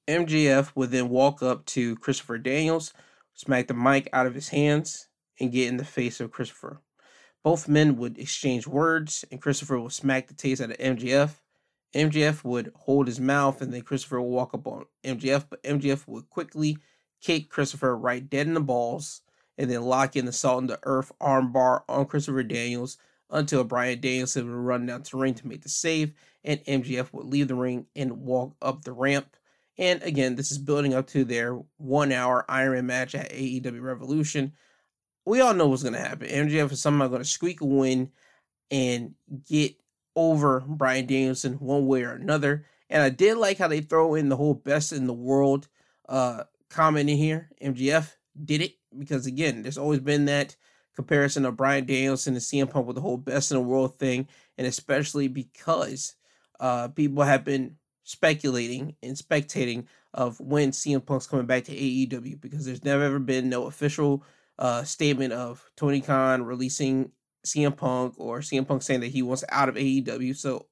MJF would then walk up to Christopher Daniels, smack the mic out of his hands, and get in the face of Christopher. Both men would exchange words, and Christopher would smack the taste out of MJF. MJF would hold his mouth, and then Christopher would walk up on MJF, but MJF would quickly kick Christopher right dead in the balls, and then lock in the salt in the earth armbar on Christopher Daniels until Bryan Danielson would run down to the ring to make the save, and MJF would leave the ring and walk up the ramp. And again, this is building up to their one hour Iron Man match at AEW Revolution. We all know what's going to happen. MJF is somehow going to squeak a win and get over Bryan Danielson one way or another. And I did like how they throw in the whole best in the world uh, comment in here. MJF did it because, again, there's always been that comparison of Bryan Danielson and CM Punk with the whole best in the world thing. And especially because uh, people have been speculating and spectating of when CM Punk's coming back to AEW because there's never ever been no official uh, statement of Tony Khan releasing CM Punk or CM Punk saying that he wants out of AEW. So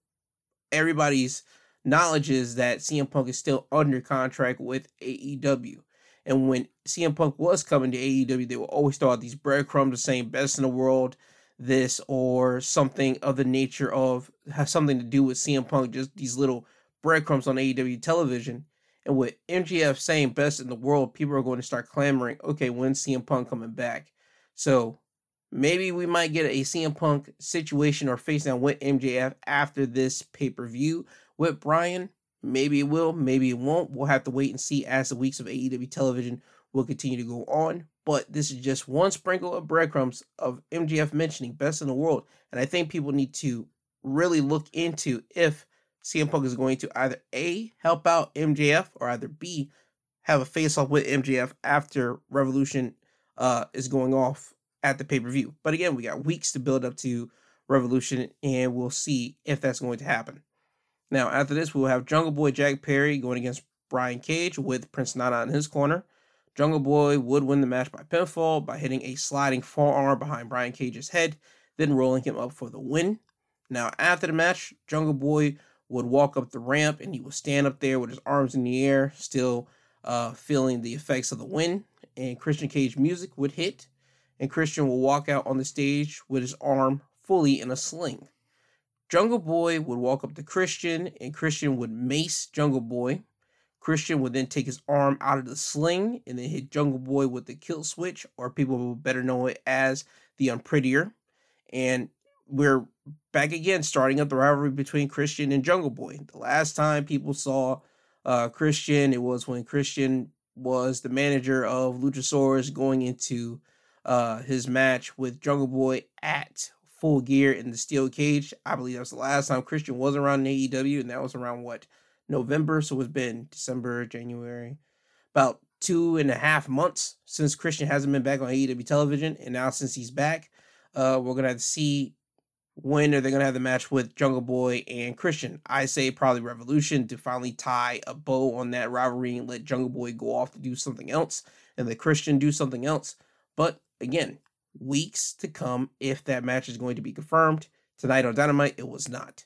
everybody's knowledge is that CM Punk is still under contract with AEW. And when CM Punk was coming to AEW, they would always throw out these breadcrumbs saying best in the world, this or something of the nature of have something to do with CM Punk, just these little breadcrumbs on AEW television. And with MJF saying best in the world, people are going to start clamoring, okay, when's CM Punk coming back? So maybe we might get a CM Punk situation or face down with MJF after this pay per view with Bryan. Maybe it will, maybe it won't. We'll have to wait and see as the weeks of AEW television will continue to go on. But this is just one sprinkle of breadcrumbs of MJF mentioning best in the world. And I think people need to really look into if CM Punk is going to either A, help out MJF, or either B, have a face off with MJF after Revolution uh, is going off at the pay per view. But again, we got weeks to build up to Revolution, and we'll see if that's going to happen. Now, after this, we'll have Jungle Boy Jack Perry going against Brian Cage with Prince Nana in his corner. Jungle Boy would win the match by pinfall by hitting a sliding forearm behind Brian Cage's head, then rolling him up for the win. Now, after the match, Jungle Boy would walk up the ramp and he would stand up there with his arms in the air, still uh, feeling the effects of the wind. And Christian Cage music would hit, and Christian will walk out on the stage with his arm fully in a sling. Jungle Boy would walk up to Christian, and Christian would mace Jungle Boy. Christian would then take his arm out of the sling and then hit Jungle Boy with the kill switch, or people will better know it as the Unprettier. And we're back again, starting up the rivalry between Christian and Jungle Boy. The last time people saw uh, Christian, it was when Christian was the manager of Luchasaurus going into uh, his match with Jungle Boy at full gear in the steel cage. I believe that was the last time Christian was around in AEW, and that was around what November, so it's been December, January, about two and a half months since Christian hasn't been back on AEW television, and now since he's back, uh, we're gonna have to see when are they gonna have the match with Jungle Boy and Christian. I say probably Revolution to finally tie a bow on that rivalry and let Jungle Boy go off to do something else, and let Christian do something else. But again, weeks to come if that match is going to be confirmed. Tonight on Dynamite, it was not.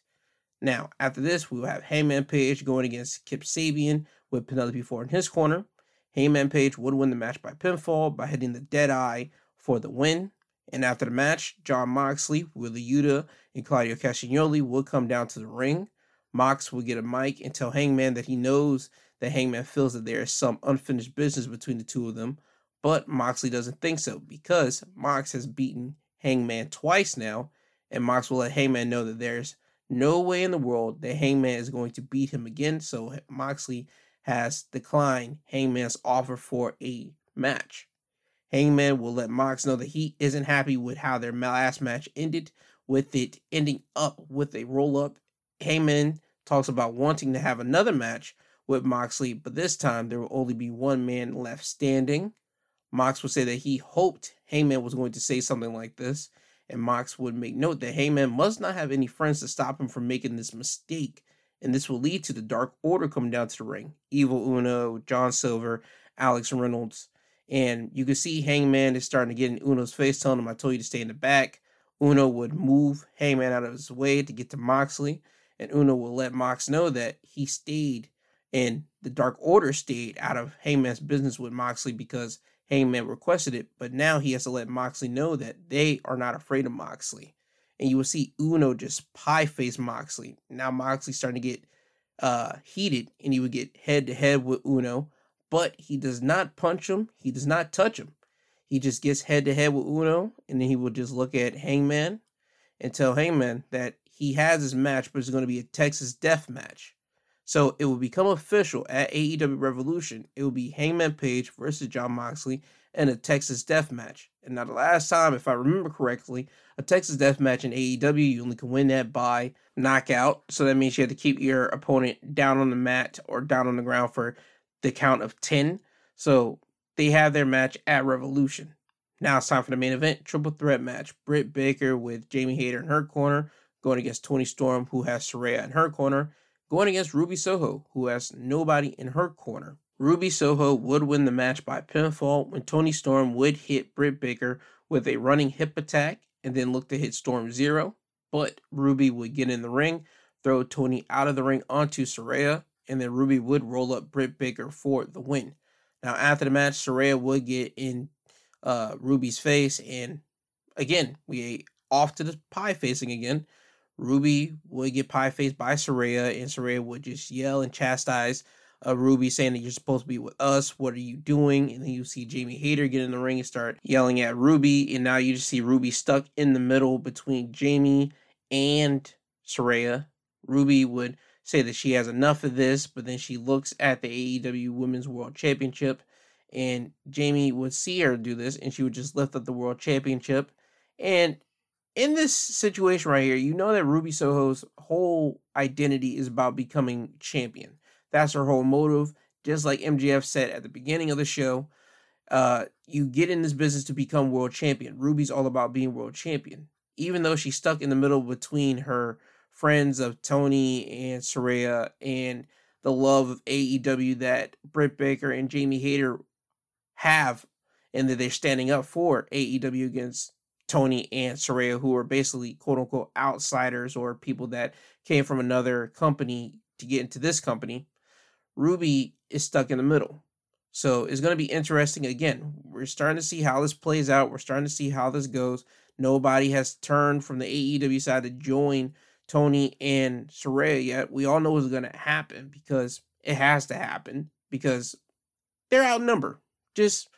Now, after this, we will have Hangman Page going against Kip Sabian with Penelope Ford in his corner. Hangman Page would win the match by pinfall by hitting the dead eye for the win. And after the match, Jon Moxley, Wheeler Yuta, and Claudio Castagnoli will come down to the ring. Mox will get a mic and tell Hangman that he knows that Hangman feels that there is some unfinished business between the two of them, but Moxley doesn't think so because Mox has beaten Hangman twice now, and Mox will let Hangman know that there's no way in the world that Hangman is going to beat him again. So Moxley has declined Hangman's offer for a match. Hangman will let Mox know that he isn't happy with how their last match ended, with it ending up with a roll up. Hangman talks about wanting to have another match with Moxley, but this time there will only be one man left standing. Mox would say that he hoped Hangman was going to say something like this, and Mox would make note that Hangman must not have any friends to stop him from making this mistake, and this will lead to the Dark Order coming down to the ring. Evil Uno, John Silver, Alex Reynolds, and you can see Hangman is starting to get in Uno's face, telling him, I told you to stay in the back. Uno would move Hangman out of his way to get to Moxley, and Uno will let Mox know that he stayed and the Dark Order stayed out of Hangman's business with Moxley because Hangman requested it, but now he has to let Moxley know that they are not afraid of Moxley. And you will see Uno just pie face Moxley. Now Moxley's starting to get uh, heated and he would get head to head with Uno, but he does not punch him, he does not touch him. He just gets head to head with Uno, and then he will just look at Hangman and tell Hangman that he has his match, but it's going to be a Texas death match. So it will become official at AEW Revolution. It will be Hangman Page versus Jon Moxley in a Texas Death Match. And now the last time, if I remember correctly, a Texas Death Match in AEW, you only can win that by knockout. So that means you have to keep your opponent down on the mat or down on the ground for the count of 10. So they have their match at Revolution. Now it's time for the main event, triple threat match. Britt Baker with Jamie Hayter in her corner, going against Toni Storm, who has Saraya in her corner going against Ruby Soho, who has nobody in her corner. Ruby Soho would win the match by pinfall when Toni Storm would hit Britt Baker with a running hip attack and then look to hit Storm Zero. But Ruby would get in the ring, throw Toni out of the ring onto Saraya, and then Ruby would roll up Britt Baker for the win. Now, after the match, Saraya would get in uh, Ruby's face, and again, we off to the pie facing again. Ruby would get pie faced by Saraya, and Saraya would just yell and chastise uh, Ruby, saying that you're supposed to be with us. What are you doing? And then you see Jamie Hayter get in the ring and start yelling at Ruby, and now you just see Ruby stuck in the middle between Jamie and Saraya. Ruby would say that she has enough of this, but then she looks at the AEW Women's World Championship, and Jamie would see her do this, and she would just lift up the World Championship. And in this situation right here, you know that Ruby Soho's whole identity is about becoming champion. That's her whole motive. Just like MJF said at the beginning of the show, uh, you get in this business to become world champion. Ruby's all about being world champion. Even though she's stuck in the middle between her friends of Toni and Saraya and the love of AEW that Britt Baker and Jamie Hayter have, and that they're standing up for AEW against Toni and Saraya, who are basically quote unquote outsiders or people that came from another company to get into this company, Ruby is stuck in the middle. So it's going to be interesting. Again, we're starting to see how this plays out. We're starting to see how this goes. Nobody has turned from the AEW side to join Toni and Saraya yet. We all know what's going to happen because It has to happen because they're outnumbered. Just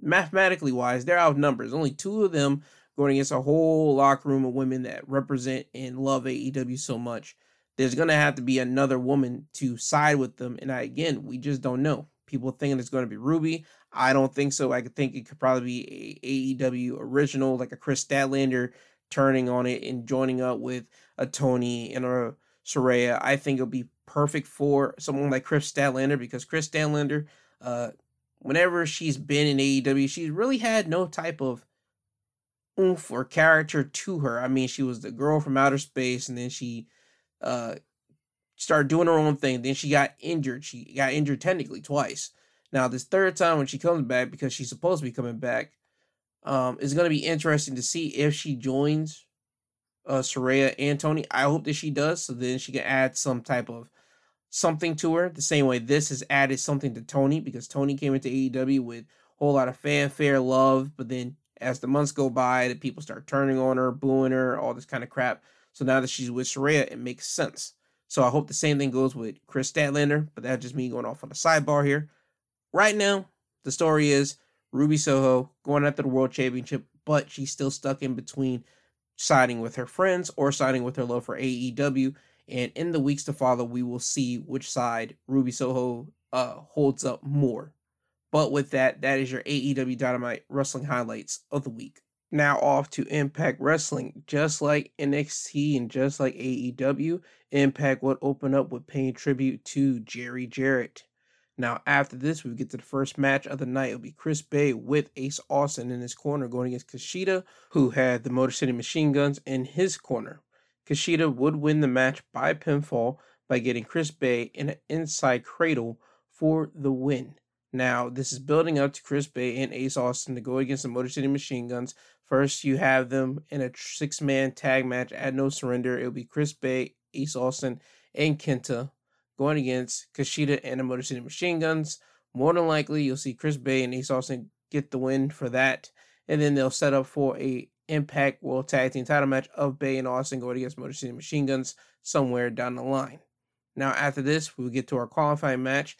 mathematically wise, they're outnumbered. There's only two of them going against a whole locker room of women that represent and love AEW so much. There's gonna have to be another woman to side with them, and I, again, we just don't know. People thinking it's going to be Ruby. I don't think so. I could think it could probably be a AEW original, like a Kris Statlander turning on it and joining up with a Toni and a Saraya. I think it'll be perfect for someone like Kris Statlander because Kris Statlander, uh, whenever she's been in AEW, she's really had no type of oomph or character to her. I mean, she was the girl from outer space, and then she uh started doing her own thing. Then she got injured. She got injured technically twice. Now, this third time when she comes back, because she's supposed to be coming back, um, it's going to be interesting to see if she joins uh, Saraya and Toni. I hope that she does, so then she can add some type of something to her. The same way this has added something to Toni because Toni came into AEW with a whole lot of fanfare, love, but then as the months go by, the people start turning on her, booing her, all this kind of crap. So now that she's with Saraya, it makes sense. So I hope the same thing goes with Kris Statlander, but that's just me going off on a sidebar here. Right now, the story is Ruby Soho going after the World Championship, but she's still stuck in between siding with her friends or siding with her love for AEW. And in the weeks to follow, we will see which side Ruby Soho uh, holds up more. But with that, that is your AEW Dynamite wrestling highlights of the week. Now off to Impact Wrestling. Just like NXT and just like AEW, Impact would open up with paying tribute to Jerry Jarrett. Now, after this, we get to the first match of the night. It'll be Chris Bey with Ace Austin in his corner going against Kushida, who had the Motor City Machine Guns in his corner. Kushida would win the match by pinfall by getting Chris Bey in an inside cradle for the win. Now, this is building up to Chris Bey and Ace Austin to go against the Motor City Machine Guns. First, you have them in a six man tag match at No Surrender. It'll be Chris Bey, Ace Austin, and Kenta going against Kushida and the Motor City Machine Guns. More than likely, you'll see Chris Bey and Ace Austin get the win for that. And then they'll set up for a Impact World Tag Team title match of Bey and Austin going against Motor City Machine Guns somewhere down the line. Now, after this, we'll get to our qualifying match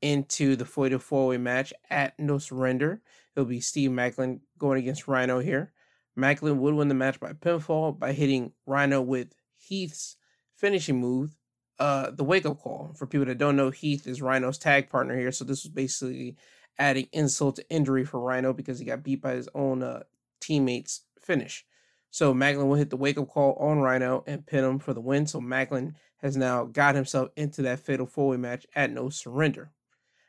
into the Fatal Four Way match at No Surrender. It'll be Steve Maclin going against Rhino here. Maclin would win the match by pinfall by hitting Rhino with Heath's finishing move, uh, the wake up call. For people that don't know, Heath is Rhino's tag partner here, so this was basically adding insult to injury for Rhino because he got beat by his own uh, teammates' finish. So Maclin will hit the wake up call on Rhino and pin him for the win. So Maclin has now got himself into that fatal four way match at no surrender.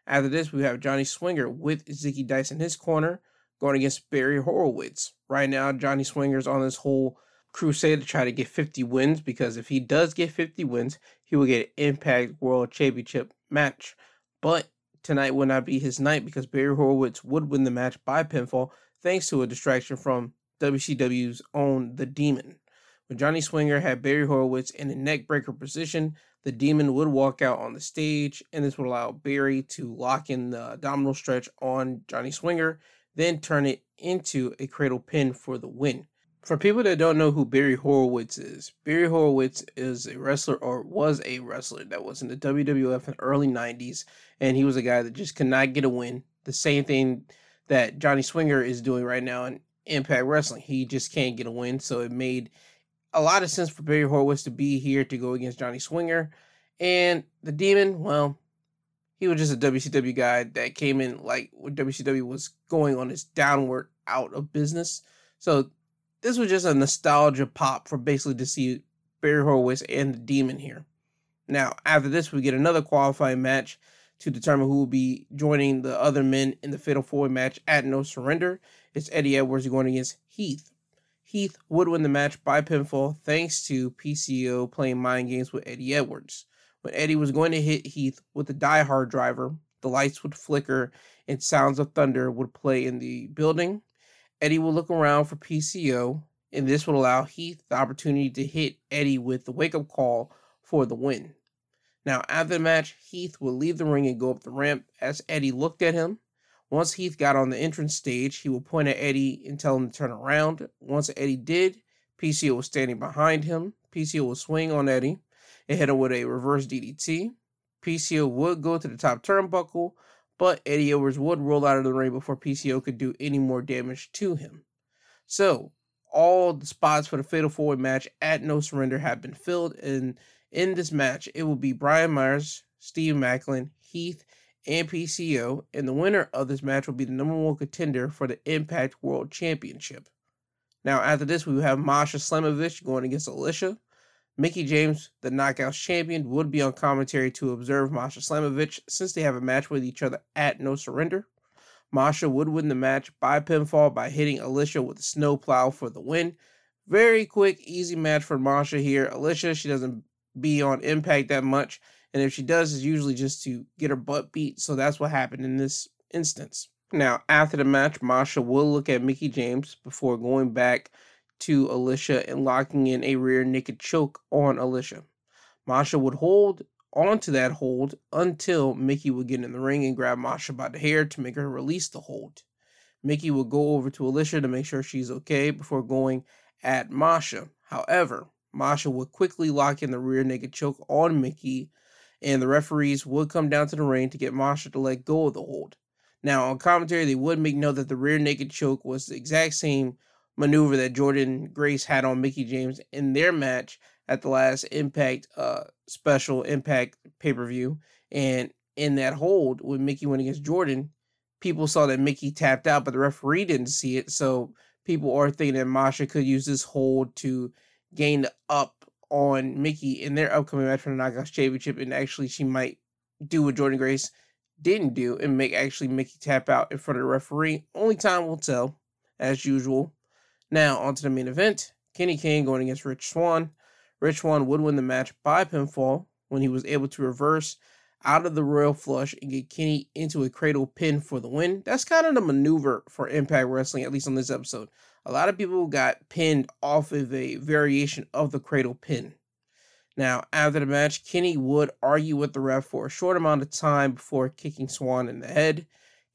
After this, we have Johnny Swinger with Zicky Dice in his corner going against Barry Horowitz. Right now, Johnny Swinger's on this whole crusade to try to get 50 wins because if he does get 50 wins, he will get an Impact World Championship match. But tonight will not be his night because Barry Horowitz would win the match by pinfall thanks to a distraction from WCW's own The Demon. When Johnny Swinger had Barry Horowitz in a neckbreaker position, the Demon would walk out on the stage, and this would allow Barry to lock in the abdominal stretch on Johnny Swinger, then turn it into a cradle pin for the win. For people that don't know who Barry Horowitz is, Barry Horowitz is a wrestler or was a wrestler that was in the WWF in the early 90s, and he was a guy that just could not get a win. The same thing that Johnny Swinger is doing right now in Impact Wrestling. He just can't get a win, so it made a lot of sense for Barry Horowitz to be here to go against Johnny Swinger. And the Demon, well, he was just a WCW guy that came in like when WCW was going on its downward out of business. So this was just a nostalgia pop for basically to see Barry Horowitz and the Demon here. Now, after this, we get another qualifying match to determine who will be joining the other men in the Fatal Four match at No Surrender. It's Eddie Edwards going against Heath. Heath would win the match by pinfall thanks to PCO playing mind games with Eddie Edwards. When Eddie was going to hit Heath with the Die Hard driver, the lights would flicker and sounds of thunder would play in the building. Eddie will look around for PCO, and this will allow Heath the opportunity to hit Eddie with the wake up call for the win. Now, after the match, Heath would leave the ring and go up the ramp as Eddie looked at him. Once Heath got on the entrance stage, he would point at Eddie and tell him to turn around. Once Eddie did, PCO was standing behind him. PCO would swing on Eddie and hit him with a reverse DDT. PCO would go to the top turnbuckle, but Eddie Edwards would roll out of the ring before PCO could do any more damage to him. So, all the spots for the Fatal 4 Way match at No Surrender have been filled, and in this match, it will be Brian Myers, Steve Maclin, Heath, and PCO, and the winner of this match will be the number one contender for the Impact World Championship. Now, after this, we will have Masha Slamovich going against Alicia. Mickie James, the Knockouts champion, would be on commentary to observe Masha Slamovich since they have a match with each other at No Surrender. Masha would win the match by pinfall by hitting Alicia with a snowplow for the win. Very quick, easy match for Masha here. Alicia, she doesn't be on impact that much, and if she does, it's usually just to get her butt beat. So that's what happened in this instance. Now, after the match, Masha will look at Mickie James before going back to Alicia and locking in a rear naked choke on Alicia. Masha would hold onto that hold until Mickie would get in the ring and grab Masha by the hair to make her release the hold. Mickie would go over to Alicia to make sure she's okay before going at Masha. However, Masha would quickly lock in the rear naked choke on Mickie, and the referees would come down to the ring to get Masha to let go of the hold. Now, on commentary, they would make note that the rear naked choke was the exact same maneuver that Jordynne Grace had on Mickie James in their match at the last Impact uh, special Impact pay per view. And in that hold, when Mickie went against Jordynne, people saw that Mickie tapped out, but the referee didn't see it. So people are thinking that Masha could use this hold to gain the up on Mickie in their upcoming match for the Knockouts Championship. And actually, she might do what Jordynne Grace didn't do and make actually Mickie tap out in front of the referee. Only time will tell, as usual. Now, on to the main event. Kenny King going against Rich Swann. Rich Swann would win the match by pinfall when he was able to reverse out of the Royal Flush and get Kenny into a cradle pin for the win. That's kind of the maneuver for Impact Wrestling, at least on this episode. A lot of people got pinned off of a variation of the cradle pin. Now, after the match, Kenny would argue with the ref for a short amount of time before kicking Swann in the head.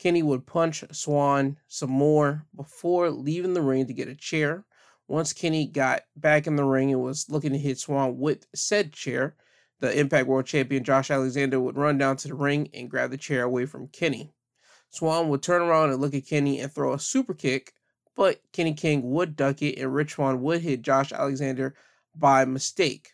Kenny would punch Swann some more before leaving the ring to get a chair. Once Kenny got back in the ring and was looking to hit Swann with said chair, the Impact World Champion Josh Alexander would run down to the ring and grab the chair away from Kenny. Swann would turn around and look at Kenny and throw a super kick, but Kenny King would duck it and Rich Swann would hit Josh Alexander by mistake.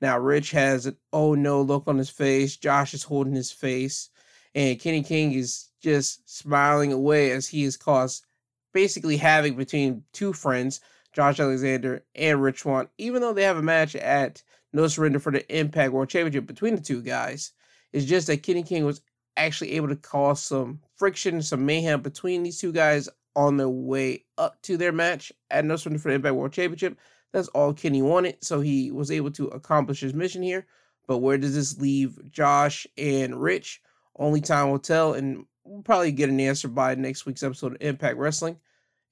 Now, Rich has an oh no look on his face. Josh is holding his face, and Kenny King is just smiling away as he has caused basically havoc between two friends, Josh Alexander and Rich Swann, even though they have a match at No Surrender for the Impact World Championship between the two guys. It's just that Kenny King was actually able to cause some friction, some mayhem between these two guys on their way up to their match at No Surrender for the Impact World Championship. That's all Kenny wanted, so he was able to accomplish his mission here. But where does this leave Josh and Rich? Only time will tell, and we'll probably get an answer by next week's episode of Impact Wrestling.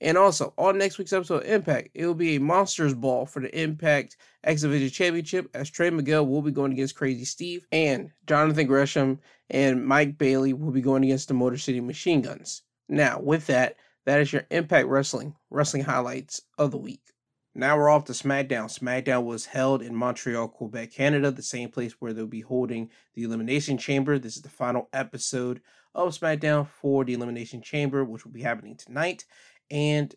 And also, on next week's episode of Impact, it will be a Monsters Ball for the Impact X Division Championship as Trey Miguel will be going against Crazy Steve, and Jonathan Gresham and Mike Bailey will be going against the Motor City Machine Guns. Now, with that, that is your Impact Wrestling wrestling highlights of the week. Now we're off to SmackDown. SmackDown was held in Montreal, Quebec, Canada, the same place where they'll be holding the Elimination Chamber. This is the final episode of SmackDown for the Elimination Chamber, which will be happening tonight. And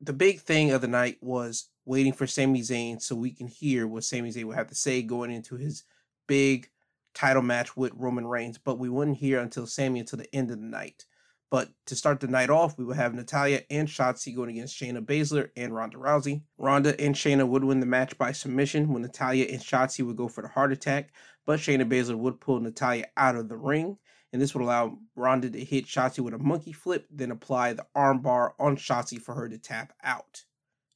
the big thing of the night was waiting for Sami Zayn so we can hear what Sami Zayn would have to say going into his big title match with Roman Reigns. But we wouldn't hear until Sami until the end of the night. But to start the night off, we would have Natalya and Shotzi going against Shayna Baszler and Ronda Rousey. Ronda and Shayna would win the match by submission when Natalya and Shotzi would go for the heart attack, but Shayna Baszler would pull Natalya out of the ring and this would allow Ronda to hit Shotzi with a monkey flip, then apply the armbar on Shotzi for her to tap out.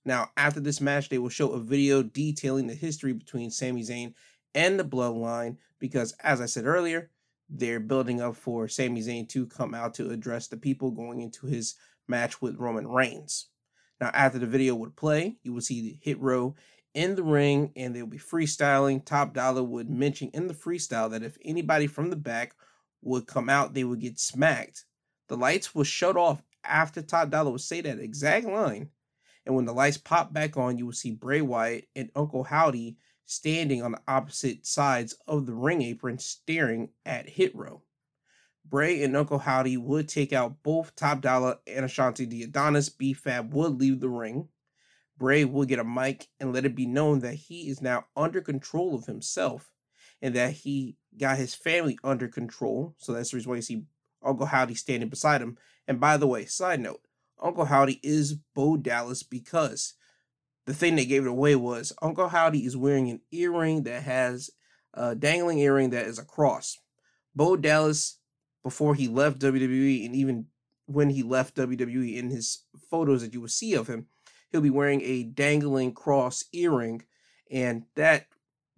Now, after this match, they will show a video detailing the history between Sami Zayn and the Bloodline because, as I said earlier, they're building up for Sami Zayn to come out to address the people going into his match with Roman Reigns. Now, after the video would play, you will see the hit row in the ring and they'll be freestyling. Top Dollar would mention in the freestyle that if anybody from the back would come out, they would get smacked. The lights will shut off after Top Dollar would say that exact line. And when the lights pop back on, you will see Bray Wyatt and Uncle Howdy standing on the opposite sides of the ring apron staring at Hit Row. Bray and Uncle Howdy would take out both Top Dollar and Ashante Thee Adonis. B-Fab would leave the ring. Bray would get a mic and let it be known that he is now under control of himself and that he got his family under control. So that's the reason why you see Uncle Howdy standing beside him. And by the way, side note, Uncle Howdy is Bo Dallas because the thing that gave it away was Uncle Howdy is wearing an earring that has a dangling earring that is a cross. Bo Dallas, before he left WWE and even when he left WWE in his photos that you will see of him, he'll be wearing a dangling cross earring. And that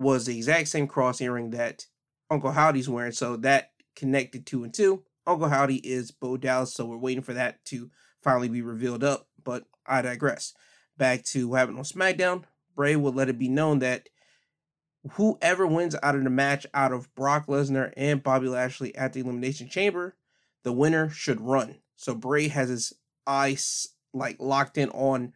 was the exact same cross earring that Uncle Howdy's wearing. So that connected two and two. Uncle Howdy is Bo Dallas. So we're waiting for that to finally be revealed up. But I digress. Back to what happened on SmackDown. Bray will let it be known that whoever wins out of the match out of Brock Lesnar and Bobby Lashley at the Elimination Chamber, the winner should run. So Bray has his eyes like locked in on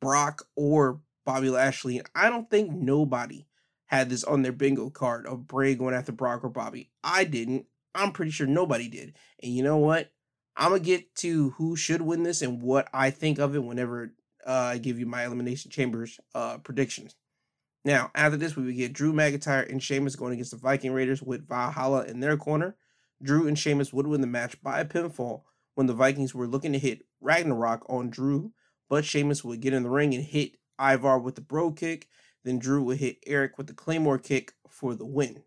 Brock or Bobby Lashley. And I don't think nobody had this on their bingo card of Bray going after Brock or Bobby. I didn't. I'm pretty sure nobody did. And you know what? I'm gonna get to who should win this and what I think of it whenever uh, I give you my Elimination Chambers uh, predictions. Now, after this, we would get Drew McIntyre and Sheamus going against the Viking Raiders with Valhalla in their corner. Drew and Sheamus would win the match by a pinfall when the Vikings were looking to hit Ragnarok on Drew, but Sheamus would get in the ring and hit Ivar with the Brogue Kick. Then Drew would hit Erik with the Claymore Kick for the win.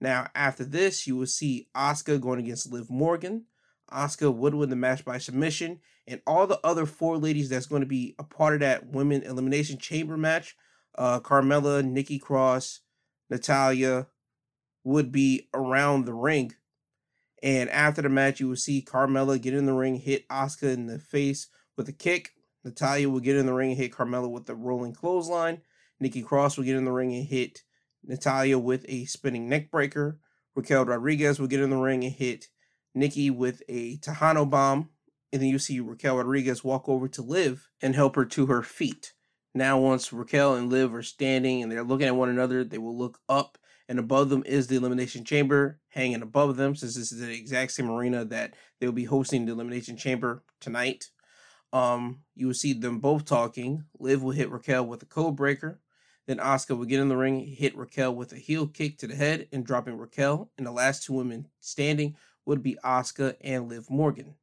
Now, after this, you will see Asuka going against Liv Morgan. Asuka would win the match by submission, and all the other four ladies that's going to be a part of that women elimination chamber match, uh, Carmella, Nikki Cross, Natalya, would be around the ring. And after the match, you will see Carmella get in the ring, hit Asuka in the face with a kick. Natalya will get in the ring and hit Carmella with the rolling clothesline. Nikki Cross will get in the ring and hit Natalya with a spinning neckbreaker. Raquel Rodriguez will get in the ring and hit Nikki with a Tejano bomb. And then you see Raquel Rodriguez walk over to Liv and help her to her feet. Now, once Raquel and Liv are standing and they're looking at one another, they will look up, and above them is the Elimination Chamber hanging above them, since this is the exact same arena that they'll be hosting the Elimination Chamber tonight. Um, you will see them both talking. Liv will hit Raquel with a code breaker. Then Asuka will get in the ring, hit Raquel with a heel kick to the head, and dropping Raquel. And the last two women standing would be Asuka and Liv Morgan.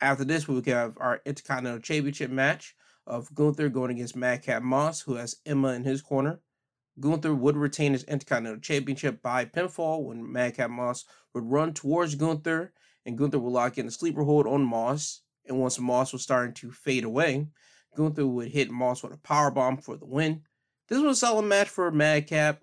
After this, we would have our Intercontinental Championship match of Gunther going against Madcap Moss, who has Emma in his corner. Gunther would retain his Intercontinental Championship by pinfall when Madcap Moss would run towards Gunther, and Gunther would lock in a sleeper hold on Moss. And once Moss was starting to fade away, Gunther would hit Moss with a power bomb for the win. This was a solid match for Madcap.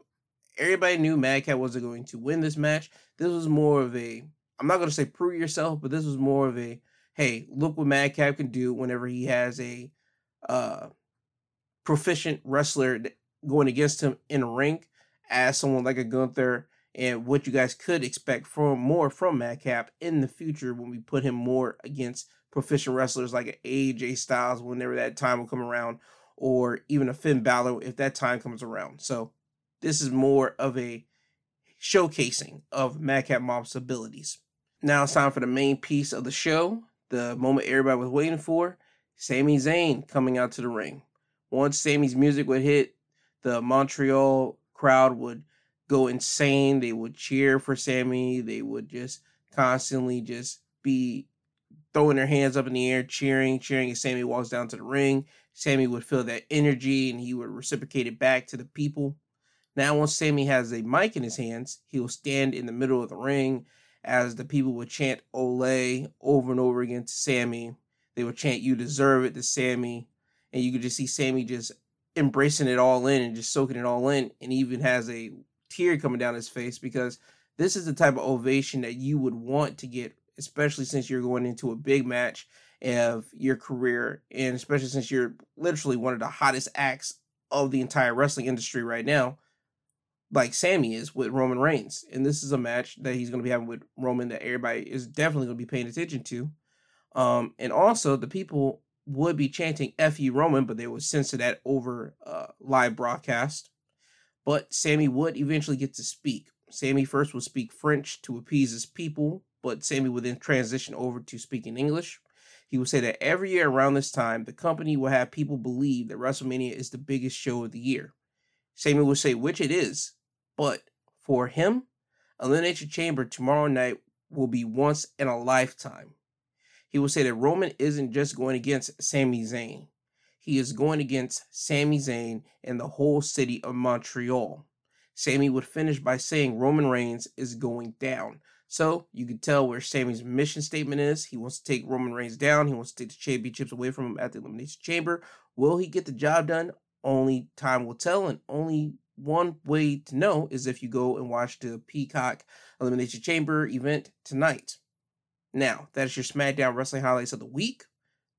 Everybody knew Madcap wasn't going to win this match. This was more of a, I'm not going to say prove yourself, but this was more of a, hey, look what Madcap can do whenever he has a uh, proficient wrestler going against him in a ring as someone like a Gunther and what you guys could expect from more from Madcap in the future when we put him more against proficient wrestlers like AJ Styles whenever that time will come around, or even a Finn Balor if that time comes around. So this is more of a showcasing of Madcap Moss's abilities. Now it's time for the main piece of the show, the moment everybody was waiting for. Sami Zayn coming out to the ring. Once Sami's music would hit, the Montreal crowd would go insane. They would cheer for Sami. They would just constantly just be throwing their hands up in the air, cheering, cheering as Sami walks down to the ring. Sami would feel that energy and he would reciprocate it back to the people. Now, once Sami has a mic in his hands, he will stand in the middle of the ring as the people would chant Ole over and over again to Sami. They would chant You Deserve It to Sami. And you could just see Sami just embracing it all in and just soaking it all in. And even has a tear coming down his face because this is the type of ovation that you would want to get especially since you're going into a big match of your career, and especially since you're literally one of the hottest acts of the entire wrestling industry right now, like Sami is with Roman Reigns. And this is a match that he's going to be having with Roman that everybody is definitely going to be paying attention to. Um, and also, the people would be chanting "F Roman," but they would censor that over uh, live broadcast. But Sami would eventually get to speak. Sami first would speak French to appease his people, but Sami would then transition over to speaking English. He would say that every year around this time, the company will have people believe that WrestleMania is the biggest show of the year. Sami would say which it is, but for him, Elimination Chamber tomorrow night will be once in a lifetime. He will say that Roman isn't just going against Sami Zayn. He is going against Sami Zayn and the whole city of Montreal. Sami would finish by saying Roman Reigns is going down. So you can tell where Sami's mission statement is. He wants to take Roman Reigns down. He wants to take the championships away from him at the Elimination Chamber. Will he get the job done? Only time will tell, and only one way to know is if you go and watch the Peacock Elimination Chamber event tonight. Now, that is your SmackDown Wrestling highlights of the week.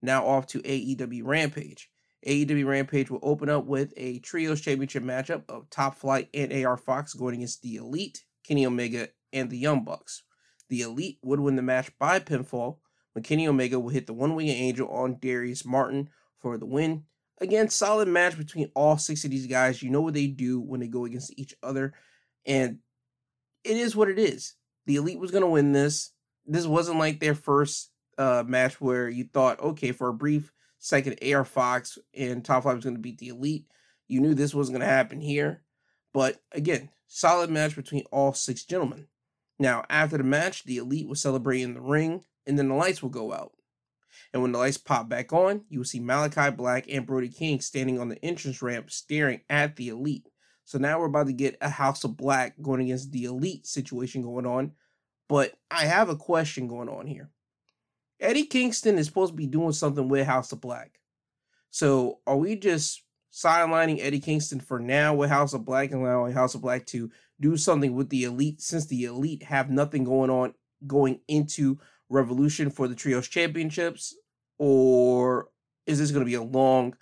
Now off to AEW Rampage. AEW Rampage will open up with a Trios Championship matchup of Top Flight and AR Fox going against the Elite, Kenny Omega, and the Young Bucks. The Elite would win the match by pinfall when Kenny Omega will hit the One Winged Angel on Darius Martin for the win. Again, solid match between all six of these guys. You know what they do when they go against each other. And it is what it is. The Elite was going to win this this wasn't like their first uh, match where you thought, okay, for a brief second, AR Fox and Top Flight was going to beat the Elite. You knew this wasn't going to happen here. But again, solid match between all six gentlemen. Now, after the match, the Elite will celebrate in the ring, and then the lights will go out. And when the lights pop back on, you will see Malachi Black and Brody King standing on the entrance ramp staring at the Elite. So now we're about to get a House of Black going against the Elite situation going on but I have a question going on here. Eddie Kingston is supposed to be doing something with House of Black. So are we just sidelining Eddie Kingston for now with House of Black and allowing House of Black to do something with the elite since the elite have nothing going on going into Revolution for the Trios Championships? Or is this going to be a long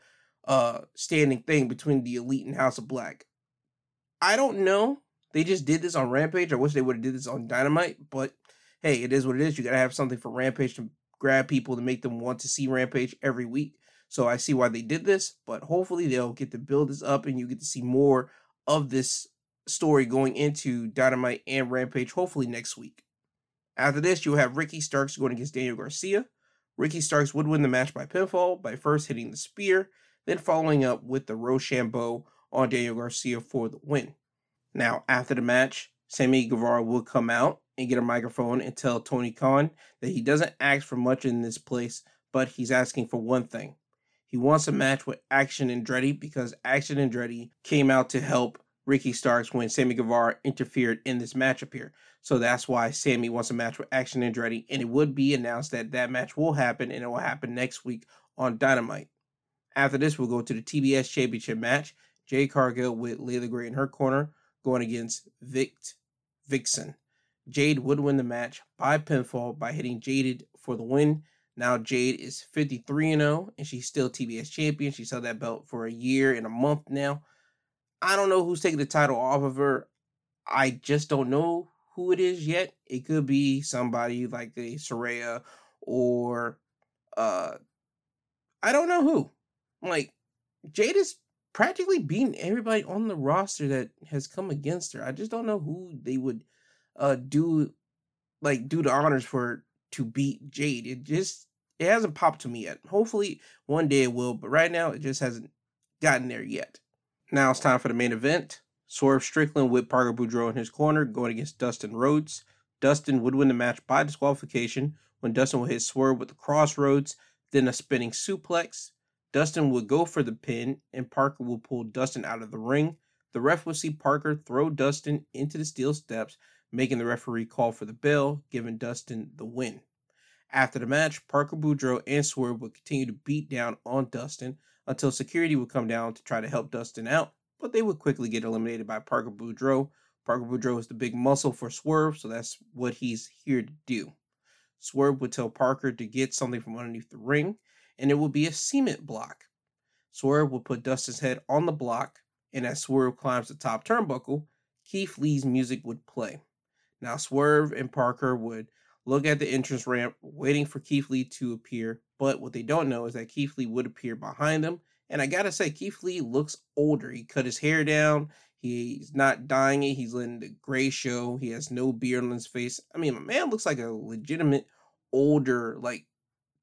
uh standing thing between the elite and House of Black? I don't know. They just did this on Rampage. I wish they would have did this on Dynamite, but hey, it is what it is. You gotta have something for Rampage to grab people to make them want to see Rampage every week. So I see why they did this, but hopefully they'll get to build this up and you get to see more of this story going into Dynamite and Rampage, hopefully next week. After this, you'll have Ricky Starks going against Daniel Garcia. Ricky Starks would win the match by pinfall by first hitting the spear, then following up with the Roshambo on Daniel Garcia for the win. Now, after the match, Sammy Guevara will come out and get a microphone and tell Tony Khan that he doesn't ask for much in this place, but he's asking for one thing. He wants a match with Action Andretti because Action Andretti came out to help Ricky Starks when Sammy Guevara interfered in this matchup here. So that's why Sammy wants a match with Action Andretti, and it would be announced that that match will happen, and it will happen next week on Dynamite. After this, we'll go to the TBS Championship match. Jade Cargill with Leila Grey in her corner going against Vict Vixen. Jade would win the match by pinfall by hitting Jaded for the win. Now Jade is 53 and 0 and she's still TBS champion. She's held that belt for a year and a month now. I don't know who's taking the title off of her. I just don't know who it is yet. It could be somebody like a Saraya or uh I don't know who. Like Jade is practically beating everybody on the roster that has come against her. I just don't know who they would uh do like do the honors for to beat Jade. It just it hasn't popped to me yet. Hopefully one day it will, but right now it just hasn't gotten there yet. Now it's time for the main event. Swerve Strickland with Parker Boudreaux in his corner going against Dustin Rhodes. Dustin would win the match by disqualification when Dustin will hit Swerve with the Cross Rhodes, then a spinning suplex. Dustin would go for the pin, and Parker will pull Dustin out of the ring. The ref would see Parker throw Dustin into the steel steps, making the referee call for the bell, giving Dustin the win. After the match, Parker Boudreaux and Swerve would continue to beat down on Dustin until security would come down to try to help Dustin out, but they would quickly get eliminated by Parker Boudreaux. Parker Boudreaux is the big muscle for Swerve, so that's what he's here to do. Swerve would tell Parker to get something from underneath the ring, and it would be a cement block. Swerve would put Dustin's head on the block, and as Swerve climbs the top turnbuckle, Keith Lee's music would play. Now, Swerve and Parker would look at the entrance ramp, waiting for Keith Lee to appear. But what they don't know is that Keith Lee would appear behind them. And I gotta say, Keith Lee looks older. He cut his hair down. He's not dyeing it. He's letting the gray show. He has no beard on his face. I mean, my man looks like a legitimate older, like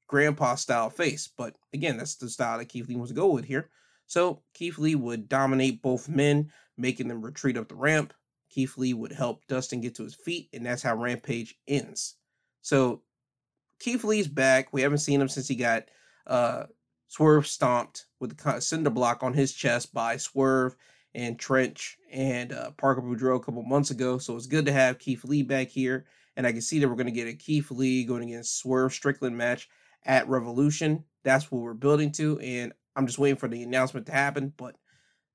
grandpa style face. But again, that's the style that Keith Lee wants to go with here. So Keith Lee would dominate both men, making them retreat up the ramp. Keith Lee would help Dustin get to his feet, and that's how Rampage ends. So Keith Lee's back. We haven't seen him since he got uh, Swerve stomped with the cinder block on his chest by Swerve and Trench and uh, Parker Boudreaux a couple months ago. So it's good to have Keith Lee back here. And I can see that we're going to get a Keith Lee going against Swerve Strickland match at Revolution. That's what we're building to. And I'm just waiting for the announcement to happen. But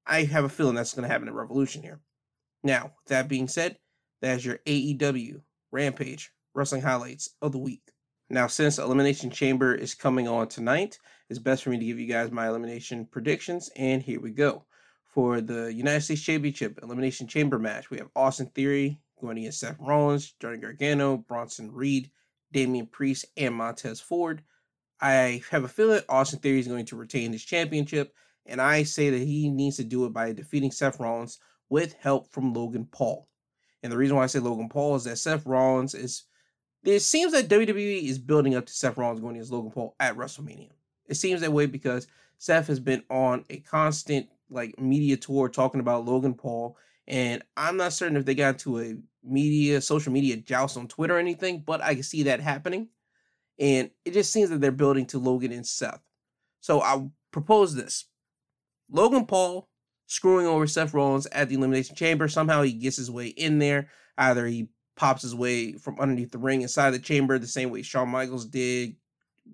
I have a feeling that's going to happen at Revolution here. Now, with that being said, that's your AEW Rampage Wrestling Highlights of the Week. Now, since Elimination Chamber is coming on tonight, it's best for me to give you guys my elimination predictions. And here we go. For the United States Championship Elimination Chamber match, we have Austin Theory going against Seth Rollins, Johnny Gargano, Bronson Reed, Damian Priest, and Montez Ford. I have a feeling Austin Theory is going to retain his championship, and I say that he needs to do it by defeating Seth Rollins with help from Logan Paul. And the reason why I say Logan Paul is that Seth Rollins is. It seems that WWE is building up to Seth Rollins going against Logan Paul at WrestleMania. It seems that way because Seth has been on a constant like media tour talking about Logan Paul, and I'm not certain if they got into a media, social media joust on Twitter or anything, but I can see that happening. And it just seems that they're building to Logan and Seth. So I propose this Logan Paul screwing over Seth Rollins at the Elimination Chamber. Somehow he gets his way in there. Either he pops his way from underneath the ring inside the chamber, the same way Shawn Michaels did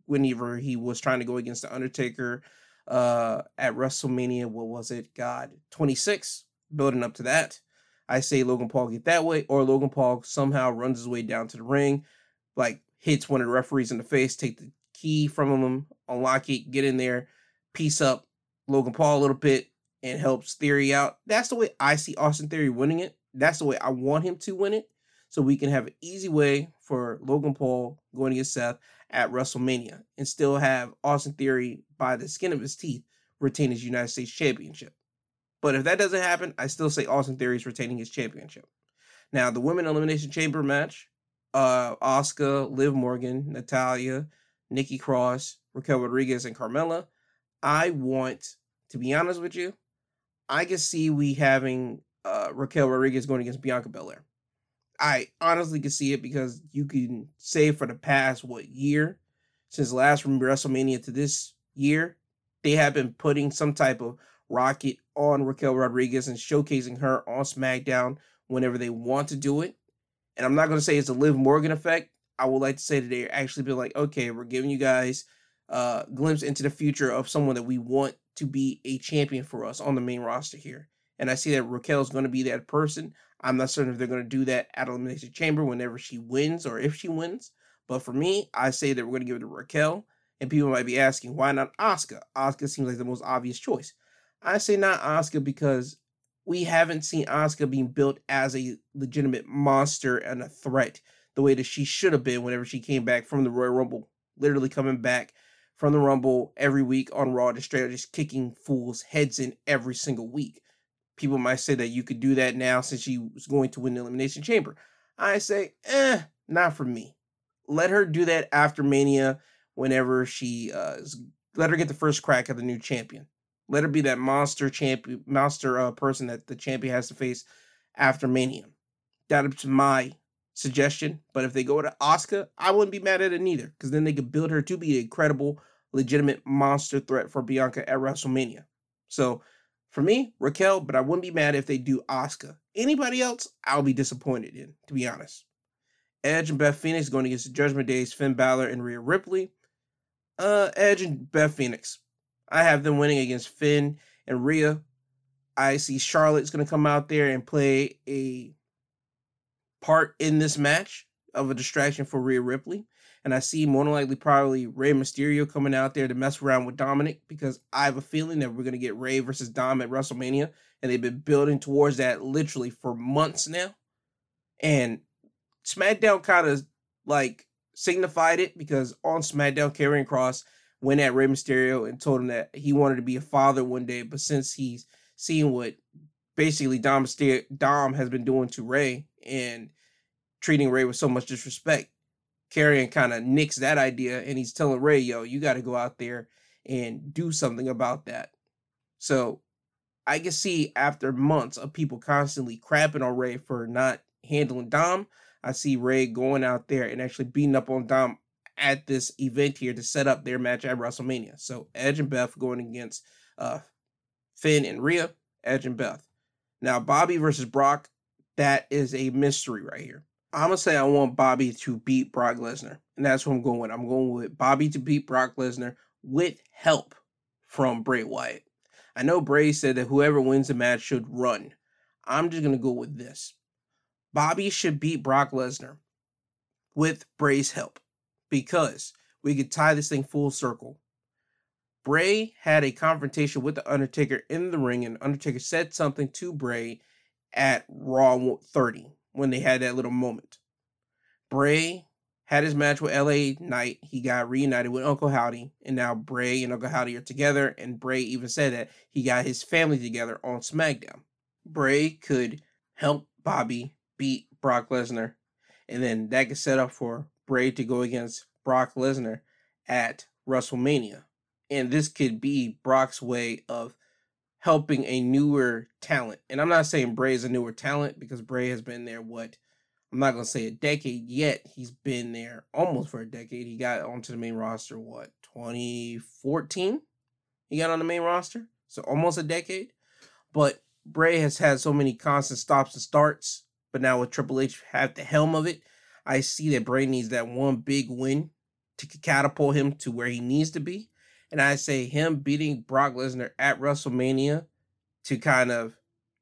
whenever he was trying to go against the Undertaker uh, at WrestleMania. What was it? God, 26. Building up to that. I say Logan Paul get that way, or Logan Paul somehow runs his way down to the ring, like hits one of the referees in the face, take the key from him, unlock it, get in there, piece up Logan Paul a little bit, and helps Theory out. That's the way I see Austin Theory winning it. That's the way I want him to win it. So we can have an easy way for Logan Paul going against Seth at WrestleMania and still have Austin Theory by the skin of his teeth retain his United States Championship. But if that doesn't happen, I still say Austin Theory is retaining his championship. Now, the Women Elimination Chamber match, uh, Asuka, Liv Morgan, Natalya, Nikki Cross, Raquel Rodriguez, and Carmella. I want, to be honest with you, I can see we having uh, Raquel Rodriguez going against Bianca Belair. I honestly can see it because you can say for the past what year, since last from WrestleMania to this year, they have been putting some type of rocket on Raquel Rodriguez and showcasing her on SmackDown whenever they want to do it. And I'm not going to say it's a Liv Morgan effect. I would like to say that they're actually been like, okay, we're giving you guys a glimpse into the future of someone that we want to be a champion for us on the main roster here. And I see that Raquel is going to be that person. I'm not certain if they're going to do that at Elimination Chamber whenever she wins or if she wins. But for me, I say that we're going to give it to Raquel. And people might be asking, why not Asuka? Asuka seems like the most obvious choice. I say not Asuka because we haven't seen Asuka being built as a legitimate monster and a threat the way that she should have been whenever she came back from the Royal Rumble. Literally coming back from the Rumble every week on Raw to straight up just kicking fools' heads in every single week. People might say that you could do that now since she was going to win the Elimination Chamber. I say, eh, not for me. Let her do that after Mania whenever she uh, let her get the first crack at the new champion. Let her be that monster champion, monster uh, person that the champion has to face after Mania. That's my suggestion. But if they go to Asuka, I wouldn't be mad at it neither, because then they could build her to be a credible, legitimate monster threat for Bianca at WrestleMania. So for me, Raquel, but I wouldn't be mad if they do Asuka. Anybody else, I'll be disappointed in, to be honest. Edge and Beth Phoenix going against the Judgment Days, Finn Balor and Rhea Ripley. Uh, Edge and Beth Phoenix. I have them winning against Finn and Rhea. I see Charlotte's going to come out there and play a part in this match of a distraction for Rhea Ripley. And I see more than likely probably Rey Mysterio coming out there to mess around with Dominic because I have a feeling that we're going to get Rey versus Dom at WrestleMania. And they've been building towards that literally for months now. And SmackDown kind of like signified it because on SmackDown, Karrion Kross went at Rey Mysterio and told him that he wanted to be a father one day, but since he's seen what basically Dom Dom has been doing to Rey and treating Rey with so much disrespect, Karrion kind of nicks that idea and he's telling Rey, yo, you got to go out there and do something about that. So I can see after months of people constantly crapping on Rey for not handling Dom, I see Rey going out there and actually beating up on Dom at this event here to set up their match at WrestleMania. So Edge and Beth going against uh, Finn and Rhea, Edge and Beth. Now Bobby versus Brock, that is a mystery right here. I'm gonna say I want Bobby to beat Brock Lesnar, and that's what I'm going with. I'm going with Bobby to beat Brock Lesnar with help from Bray Wyatt. I know Bray said that whoever wins the match should run. I'm just gonna go with this. Bobby should beat Brock Lesnar with Bray's help because we could tie this thing full circle. Bray had a confrontation with the Undertaker in the ring, and Undertaker said something to Bray at Raw 30 when they had that little moment. Bray had his match with LA Knight. He got reunited with Uncle Howdy, and now Bray and Uncle Howdy are together. And Bray even said that he got his family together on SmackDown. Bray could help Bobby beat Brock Lesnar, and then that could set up for Bray to go against Brock Lesnar at WrestleMania. And this could be Brock's way of helping a newer talent. And I'm not saying Bray is a newer talent because Bray has been there, what, I'm not going to say a decade yet. He's been there almost for a decade. He got onto the main roster, what, 2014? He got on the main roster. So almost a decade. But Bray has had so many constant stops and starts. But now with Triple H at the helm of it, I see that Bray needs that one big win to catapult him to where he needs to be. And I say him beating Brock Lesnar at WrestleMania to kind of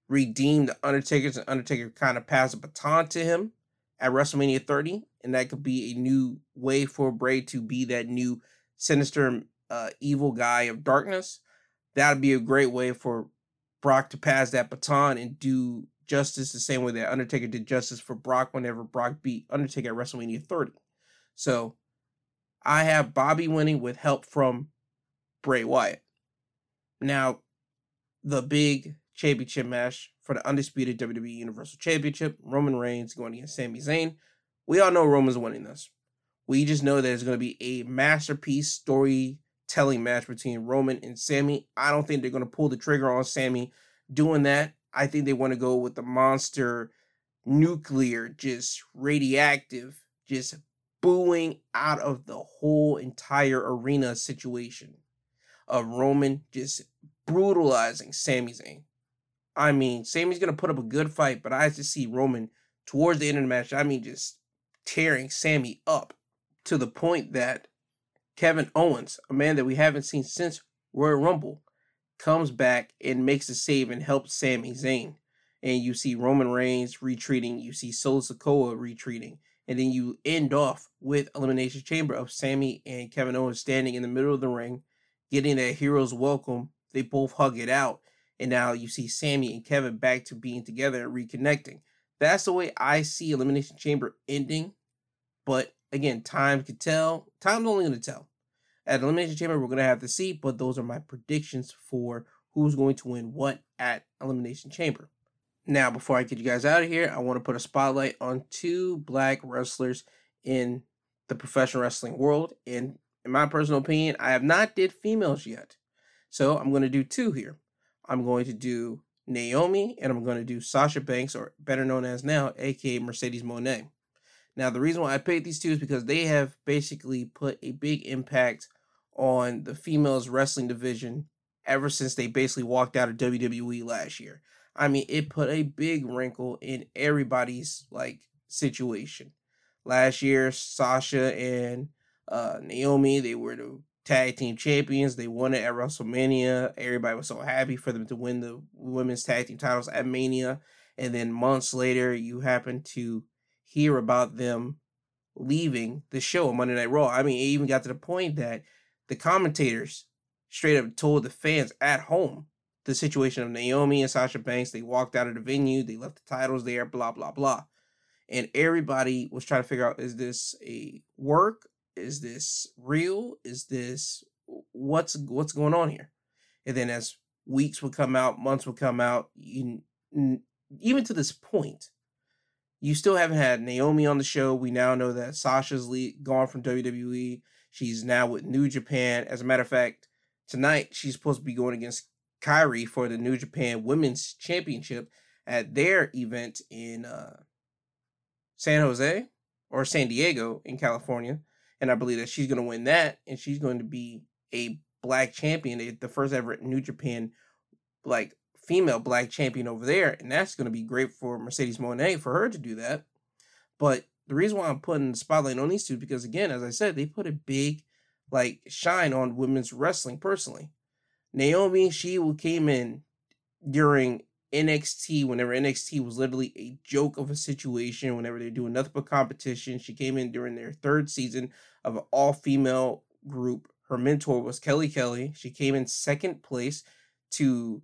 redeem the Undertaker's and Undertaker kind of pass a baton to him at WrestleMania 30. And that could be a new way for Bray to be that new sinister, uh, evil guy of darkness. That would be a great way for Brock to pass that baton and do justice the same way that Undertaker did justice for Brock whenever Brock beat Undertaker at WrestleMania 30. So I have Bobby winning with help from Bray Wyatt. Now, the big championship match for the undisputed WWE Universal Championship, Roman Reigns going against Sami Zayn. We all know Roman's winning this. We just know that it's going to be a masterpiece storytelling match between Roman and Sami. I don't think they're going to pull the trigger on Sami doing that. I think they want to go with the monster, nuclear, just radioactive, just booing out of the whole entire arena situation of Roman just brutalizing Sami Zayn. I mean, Sami's gonna put up a good fight, but I just see Roman towards the end of the match. I mean, just tearing Sami up to the point that Kevin Owens, a man that we haven't seen since Royal Rumble, comes back and makes a save and helps Sami Zayn. And you see Roman Reigns retreating, you see Solo Sikoa retreating, and then you end off with Elimination Chamber of Sami and Kevin Owens standing in the middle of the ring, getting that hero's welcome. They both hug it out, and now you see Sami and Kevin back to being together and reconnecting. That's the way I see Elimination Chamber ending. But again, time can tell. Time's only going to tell. At Elimination Chamber, we're going to have to see, but those are my predictions for who's going to win what at Elimination Chamber. Now, before I get you guys out of here, I want to put a spotlight on two black wrestlers in the professional wrestling world. And in my personal opinion, I have not did females yet. So I'm going to do two here. I'm going to do Naomi and I'm going to do Sasha Banks, or better known as now, aka Mercedes Moné. Now, the reason why I picked these two is because they have basically put a big impact on the females wrestling division ever since they basically walked out of WWE last year. I mean, it put a big wrinkle in everybody's like situation. Last year, Sasha and uh, Naomi, they were the tag team champions. They won it at WrestleMania. Everybody was so happy for them to win the women's tag team titles at Mania. And then months later, you happen to hear about them leaving the show on Monday Night Raw. I mean, it even got to the point that the commentators straight up told the fans at home the situation of Naomi and Sasha Banks. They walked out of the venue, they left the titles there, blah, blah, blah. and everybody was trying to figure out is this a work? Is this real? Is this what's what's going on here? And then as weeks would come out, months would come out, you, even to this point, you still haven't had Naomi on the show. We now know that Sasha's gone from WWE. She's now with New Japan. As a matter of fact, tonight she's supposed to be going against Kairi for the New Japan Women's Championship at their event in uh, San Jose or San Diego in California. And I believe that she's going to win that, and she's going to be a black champion, eh, the first ever New Japan like female black champion over there, and that's going to be great for Mercedes Moné for her to do that. But the reason why I'm putting the spotlight on these two because again, as I said, they put a big like shine on women's wrestling personally. Naomi, she came in during NXT whenever NXT was literally a joke of a situation. Whenever they're doing nothing but competition, she came in during their third season of an all-female group. Her mentor was Kelly Kelly. She came in second place to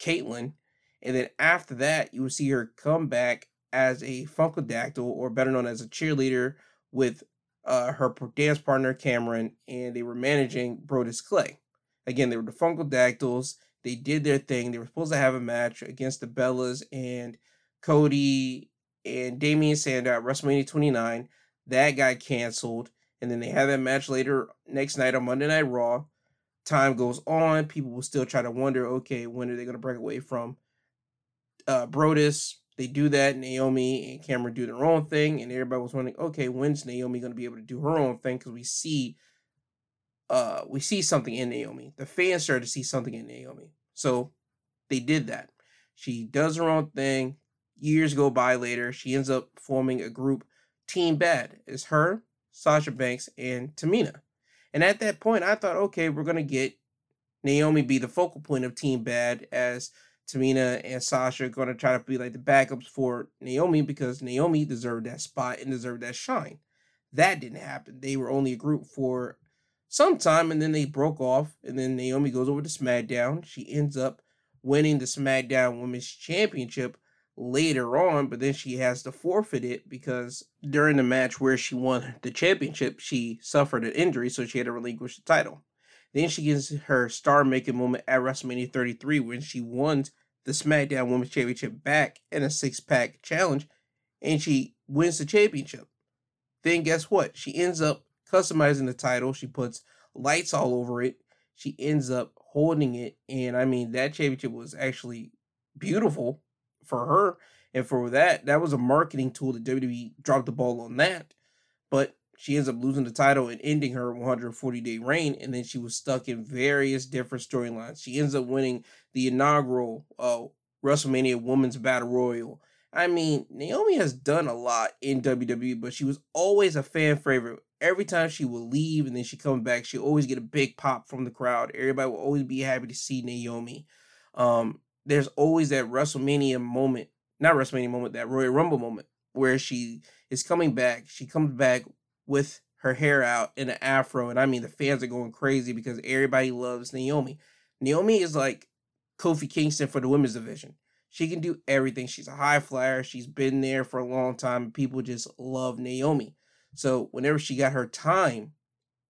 Kaitlyn. and then after that, you will see her come back as a Funkadactyl, or better known as a cheerleader, with uh, her dance partner Cameron, and they were managing Brodus Clay. Again, they were the Funkadactyls. They did their thing. They were supposed to have a match against the Bellas and Cody and Damien Sandow at WrestleMania 29. That got canceled. And then they have that match later next night on Monday Night Raw time goes on, people will still try to wonder, okay, when are they going to break away from uh, Brodus? They do that. Naomi and Cameron do their own thing, and everybody was wondering, okay, when's Naomi going to be able to do her own thing? Because we see, uh, we see something in Naomi. The fans started to see something in Naomi, so they did that. She does her own thing. Years go by later, she ends up forming a group, Team Bad. It's her, Sasha Banks, and Tamina. And at that point, I thought, okay, we're gonna get Naomi be the focal point of Team Bad as Tamina and Sasha are gonna try to be like the backups for Naomi because Naomi deserved that spot and deserved that shine. That didn't happen. They were only a group for some time and then they broke off. And then Naomi goes over to SmackDown. She ends up winning the SmackDown Women's Championship later on, but then she has to forfeit it because during the match where she won the championship, she suffered an injury, so she had to relinquish the title. Then she gets her star making moment at WrestleMania 33 when she won the SmackDown Women's Championship back in a six pack challenge and she wins the championship. Then guess what? She ends up customizing the title. She puts lights all over it. She ends up holding it. And I mean, that championship was actually beautiful for her. And for that, that was a marketing tool that WWE dropped the ball on that. But she ends up losing the title and ending her 140 day reign. And then she was stuck in various different storylines. She ends up winning the inaugural uh, WrestleMania Women's Battle Royal. I mean, Naomi has done a lot in WWE, but she was always a fan favorite. Every time she would leave and then she comes back, she always get a big pop from the crowd. Everybody will always be happy to see Naomi. Um, there's always that WrestleMania moment, not WrestleMania moment, that Royal Rumble moment where she is coming back. She comes back with her hair out in an afro, and I mean the fans are going crazy because everybody loves Naomi. Naomi is like Kofi Kingston for the women's division. She can do everything. She's a high flyer. She's been there for a long time. People just love Naomi. So whenever she got her time,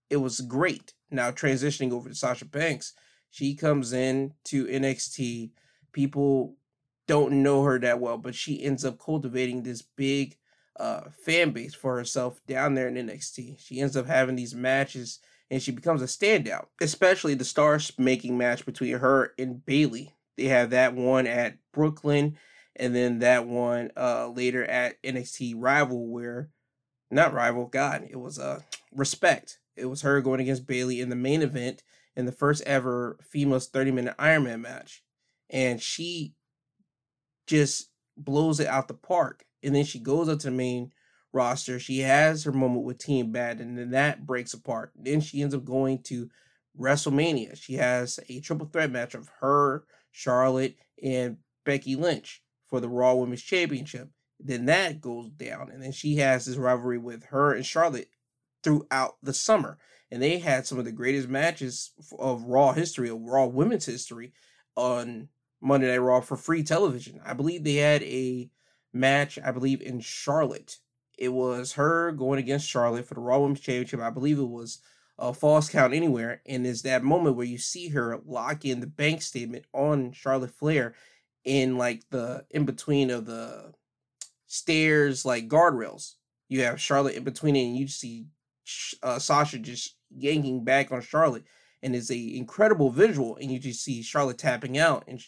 it was great. Now transitioning over to Sasha Banks, she comes in to NXT people don't know her that well, but she ends up cultivating this big uh, fan base for herself down there in NXT. She ends up having these matches and she becomes a standout, especially the stars making match between her and Bayley. They have that one at Brooklyn and then that one uh, later at NXT Rival, where not Rival, God, it was uh, Respect. It was her going against Bayley in the main event in the first ever female's 30 minute Iron Man match and she just blows it out the park. And then she goes up to the main roster. She has her moment with Team Bad, and then that breaks apart. Then she ends up going to WrestleMania. She has a triple threat match of her, Charlotte, and Becky Lynch for the Raw Women's Championship. Then that goes down, and then she has this rivalry with her and Charlotte throughout the summer. And they had some of the greatest matches of Raw history, of Raw Women's history, on Monday Night Raw for free television. I believe they had a match, I believe, in Charlotte. It was her going against Charlotte for the Raw Women's Championship. I believe it was a falls count anywhere. And it's that moment where you see her lock in the bank statement on Charlotte Flair in like the in between of the stairs, like guardrails. You have Charlotte in between it, and you see uh, Sasha just yanking back on Charlotte, and it's a incredible visual. And you just see Charlotte tapping out, and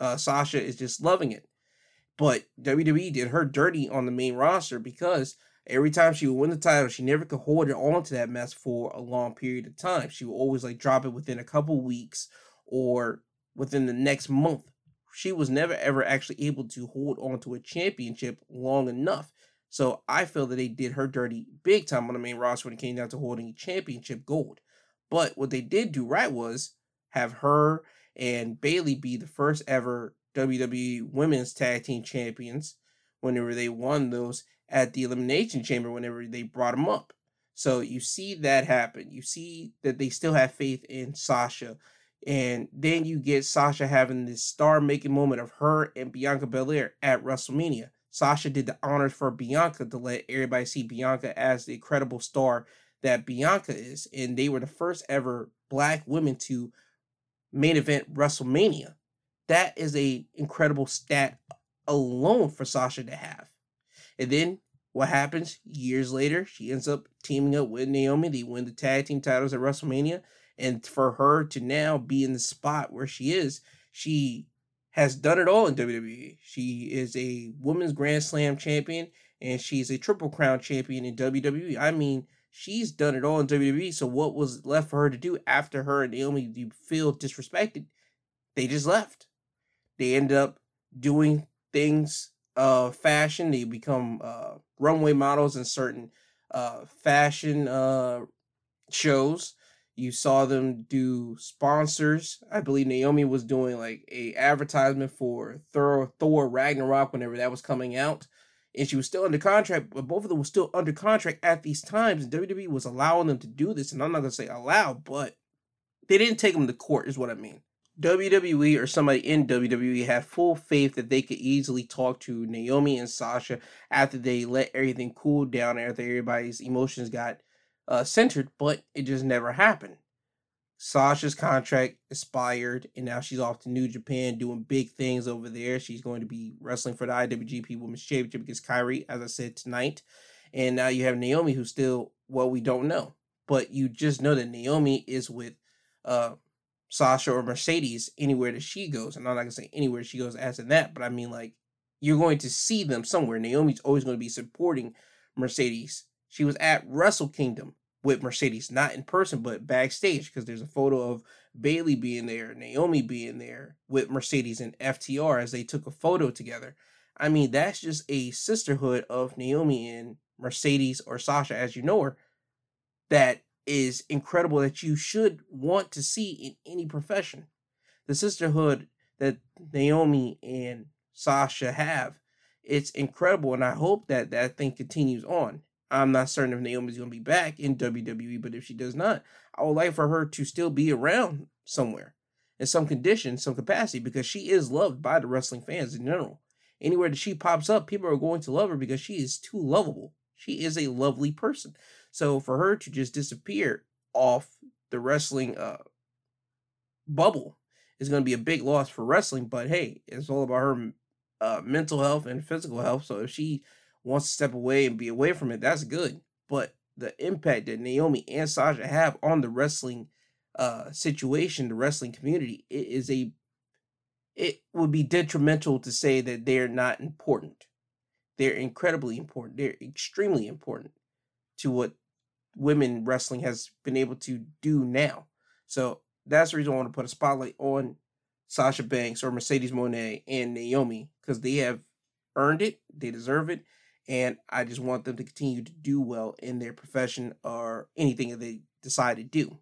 uh, Sasha is just loving it. But WWE did her dirty on the main roster because every time she would win the title, she never could hold it on to that mess for a long period of time. She would always like drop it within a couple weeks or within the next month. She was never ever actually able to hold on to a championship long enough. So I feel that they did her dirty big time on the main roster when it came down to holding championship gold. But what they did do right was have her and Bayley be the first ever WWE Women's Tag Team Champions whenever they won those at the Elimination Chamber whenever they brought them up. So you see that happen. You see that they still have faith in Sasha. And then you get Sasha having this star making moment of her and Bianca Belair at WrestleMania. Sasha did the honors for Bianca to let everybody see Bianca as the incredible star that Bianca is. And they were the first ever black women to main event WrestleMania. That is a incredible stat alone for Sasha to have. And then what happens years later? She ends up teaming up with Naomi. They win the tag team titles at WrestleMania. And for her to now be in the spot where she is, she has done it all in WWE. She is a women's Grand Slam champion and she's a Triple Crown champion in WWE. I mean, she's done it all in WWE. So what was left for her to do after her and Naomi you feel disrespected? They just left. They end up doing things uh fashion. They become uh runway models in certain uh fashion uh shows you saw them do sponsors. I believe Naomi was doing like a advertisement for Thor, Thor Ragnarok whenever that was coming out. And she was still under contract, but both of them were still under contract at these times. And WWE was allowing them to do this. And I'm not gonna say allow, but they didn't take them to court, is what I mean. WWE or somebody in WWE had full faith that they could easily talk to Naomi and Sasha after they let everything cool down, after everybody's emotions got uh, centered, but it just never happened. Sasha's contract expired, and now she's off to New Japan doing big things over there. She's going to be wrestling for the IWGP Women's Championship against Kairi, as I said tonight. And now you have Naomi, who's still, well, we don't know. But you just know that Naomi is with uh, Sasha or Mercedes anywhere that she goes. And I'm not to say anywhere she goes as in that, but I mean, like, you're going to see them somewhere. Naomi's always going to be supporting Mercedes she was at Wrestle Kingdom with Mercedes, not in person, but backstage, because there's a photo of Bayley being there, Naomi being there with Mercedes and FTR as they took a photo together. I mean, that's just a sisterhood of Naomi and Mercedes or Sasha, as you know her, that is incredible that you should want to see in any profession. The sisterhood that Naomi and Sasha have, it's incredible, and I hope that that thing continues on. I'm not certain if Naomi's going to be back in WWE, but if she does not, I would like for her to still be around somewhere in some condition, some capacity, because she is loved by the wrestling fans in general. Anywhere that she pops up, people are going to love her because she is too lovable. She is a lovely person. So for her to just disappear off the wrestling uh, bubble is going to be a big loss for wrestling. But hey, it's all about her uh, mental health and physical health. So if she wants to step away and be away from it, that's good. But the impact that Naomi and Sasha have on the wrestling uh situation, the wrestling community, it is a it would be detrimental to say that they're not important. They're incredibly important. They're extremely important to what women wrestling has been able to do now. So that's the reason I want to put a spotlight on Sasha Banks or Mercedes Moné and Naomi because they have earned it. They deserve it and I just want them to continue to do well in their profession or anything that they decide to do.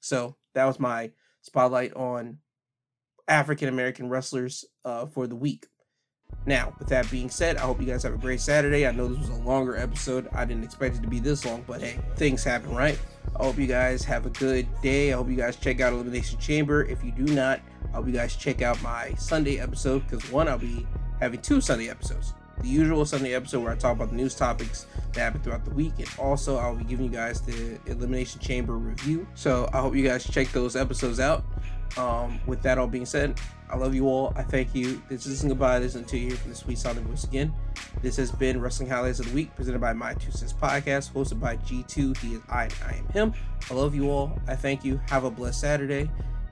So that was my spotlight on African American wrestlers uh, for the week. Now, with that being said, I hope you guys have a great Saturday. I know this was a longer episode. I didn't expect it to be this long, but hey, things happen, right? I hope you guys have a good day. I hope you guys check out Elimination Chamber. If you do not, I hope you guys check out my Sunday episode because one, I'll be having two Sunday episodes. The usual Sunday episode where I talk about the news topics that happen throughout the week, and also I'll be giving you guys the Elimination Chamber review. So I hope you guys check those episodes out. Um, with that all being said, I love you all. I thank you. This isn't goodbye. This until you hear from the sweet sounding voice again. This has been Wrestling Highlights of the Week, presented by My Two Cents Podcast, hosted by G2. He is I, and I am him. I love you all. I thank you. Have a blessed Saturday.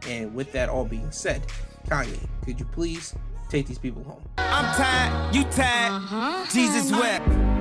And with that all being said, Kanye, could you please take these people home? I'm tired, you tired, uh-huh. Jesus wept.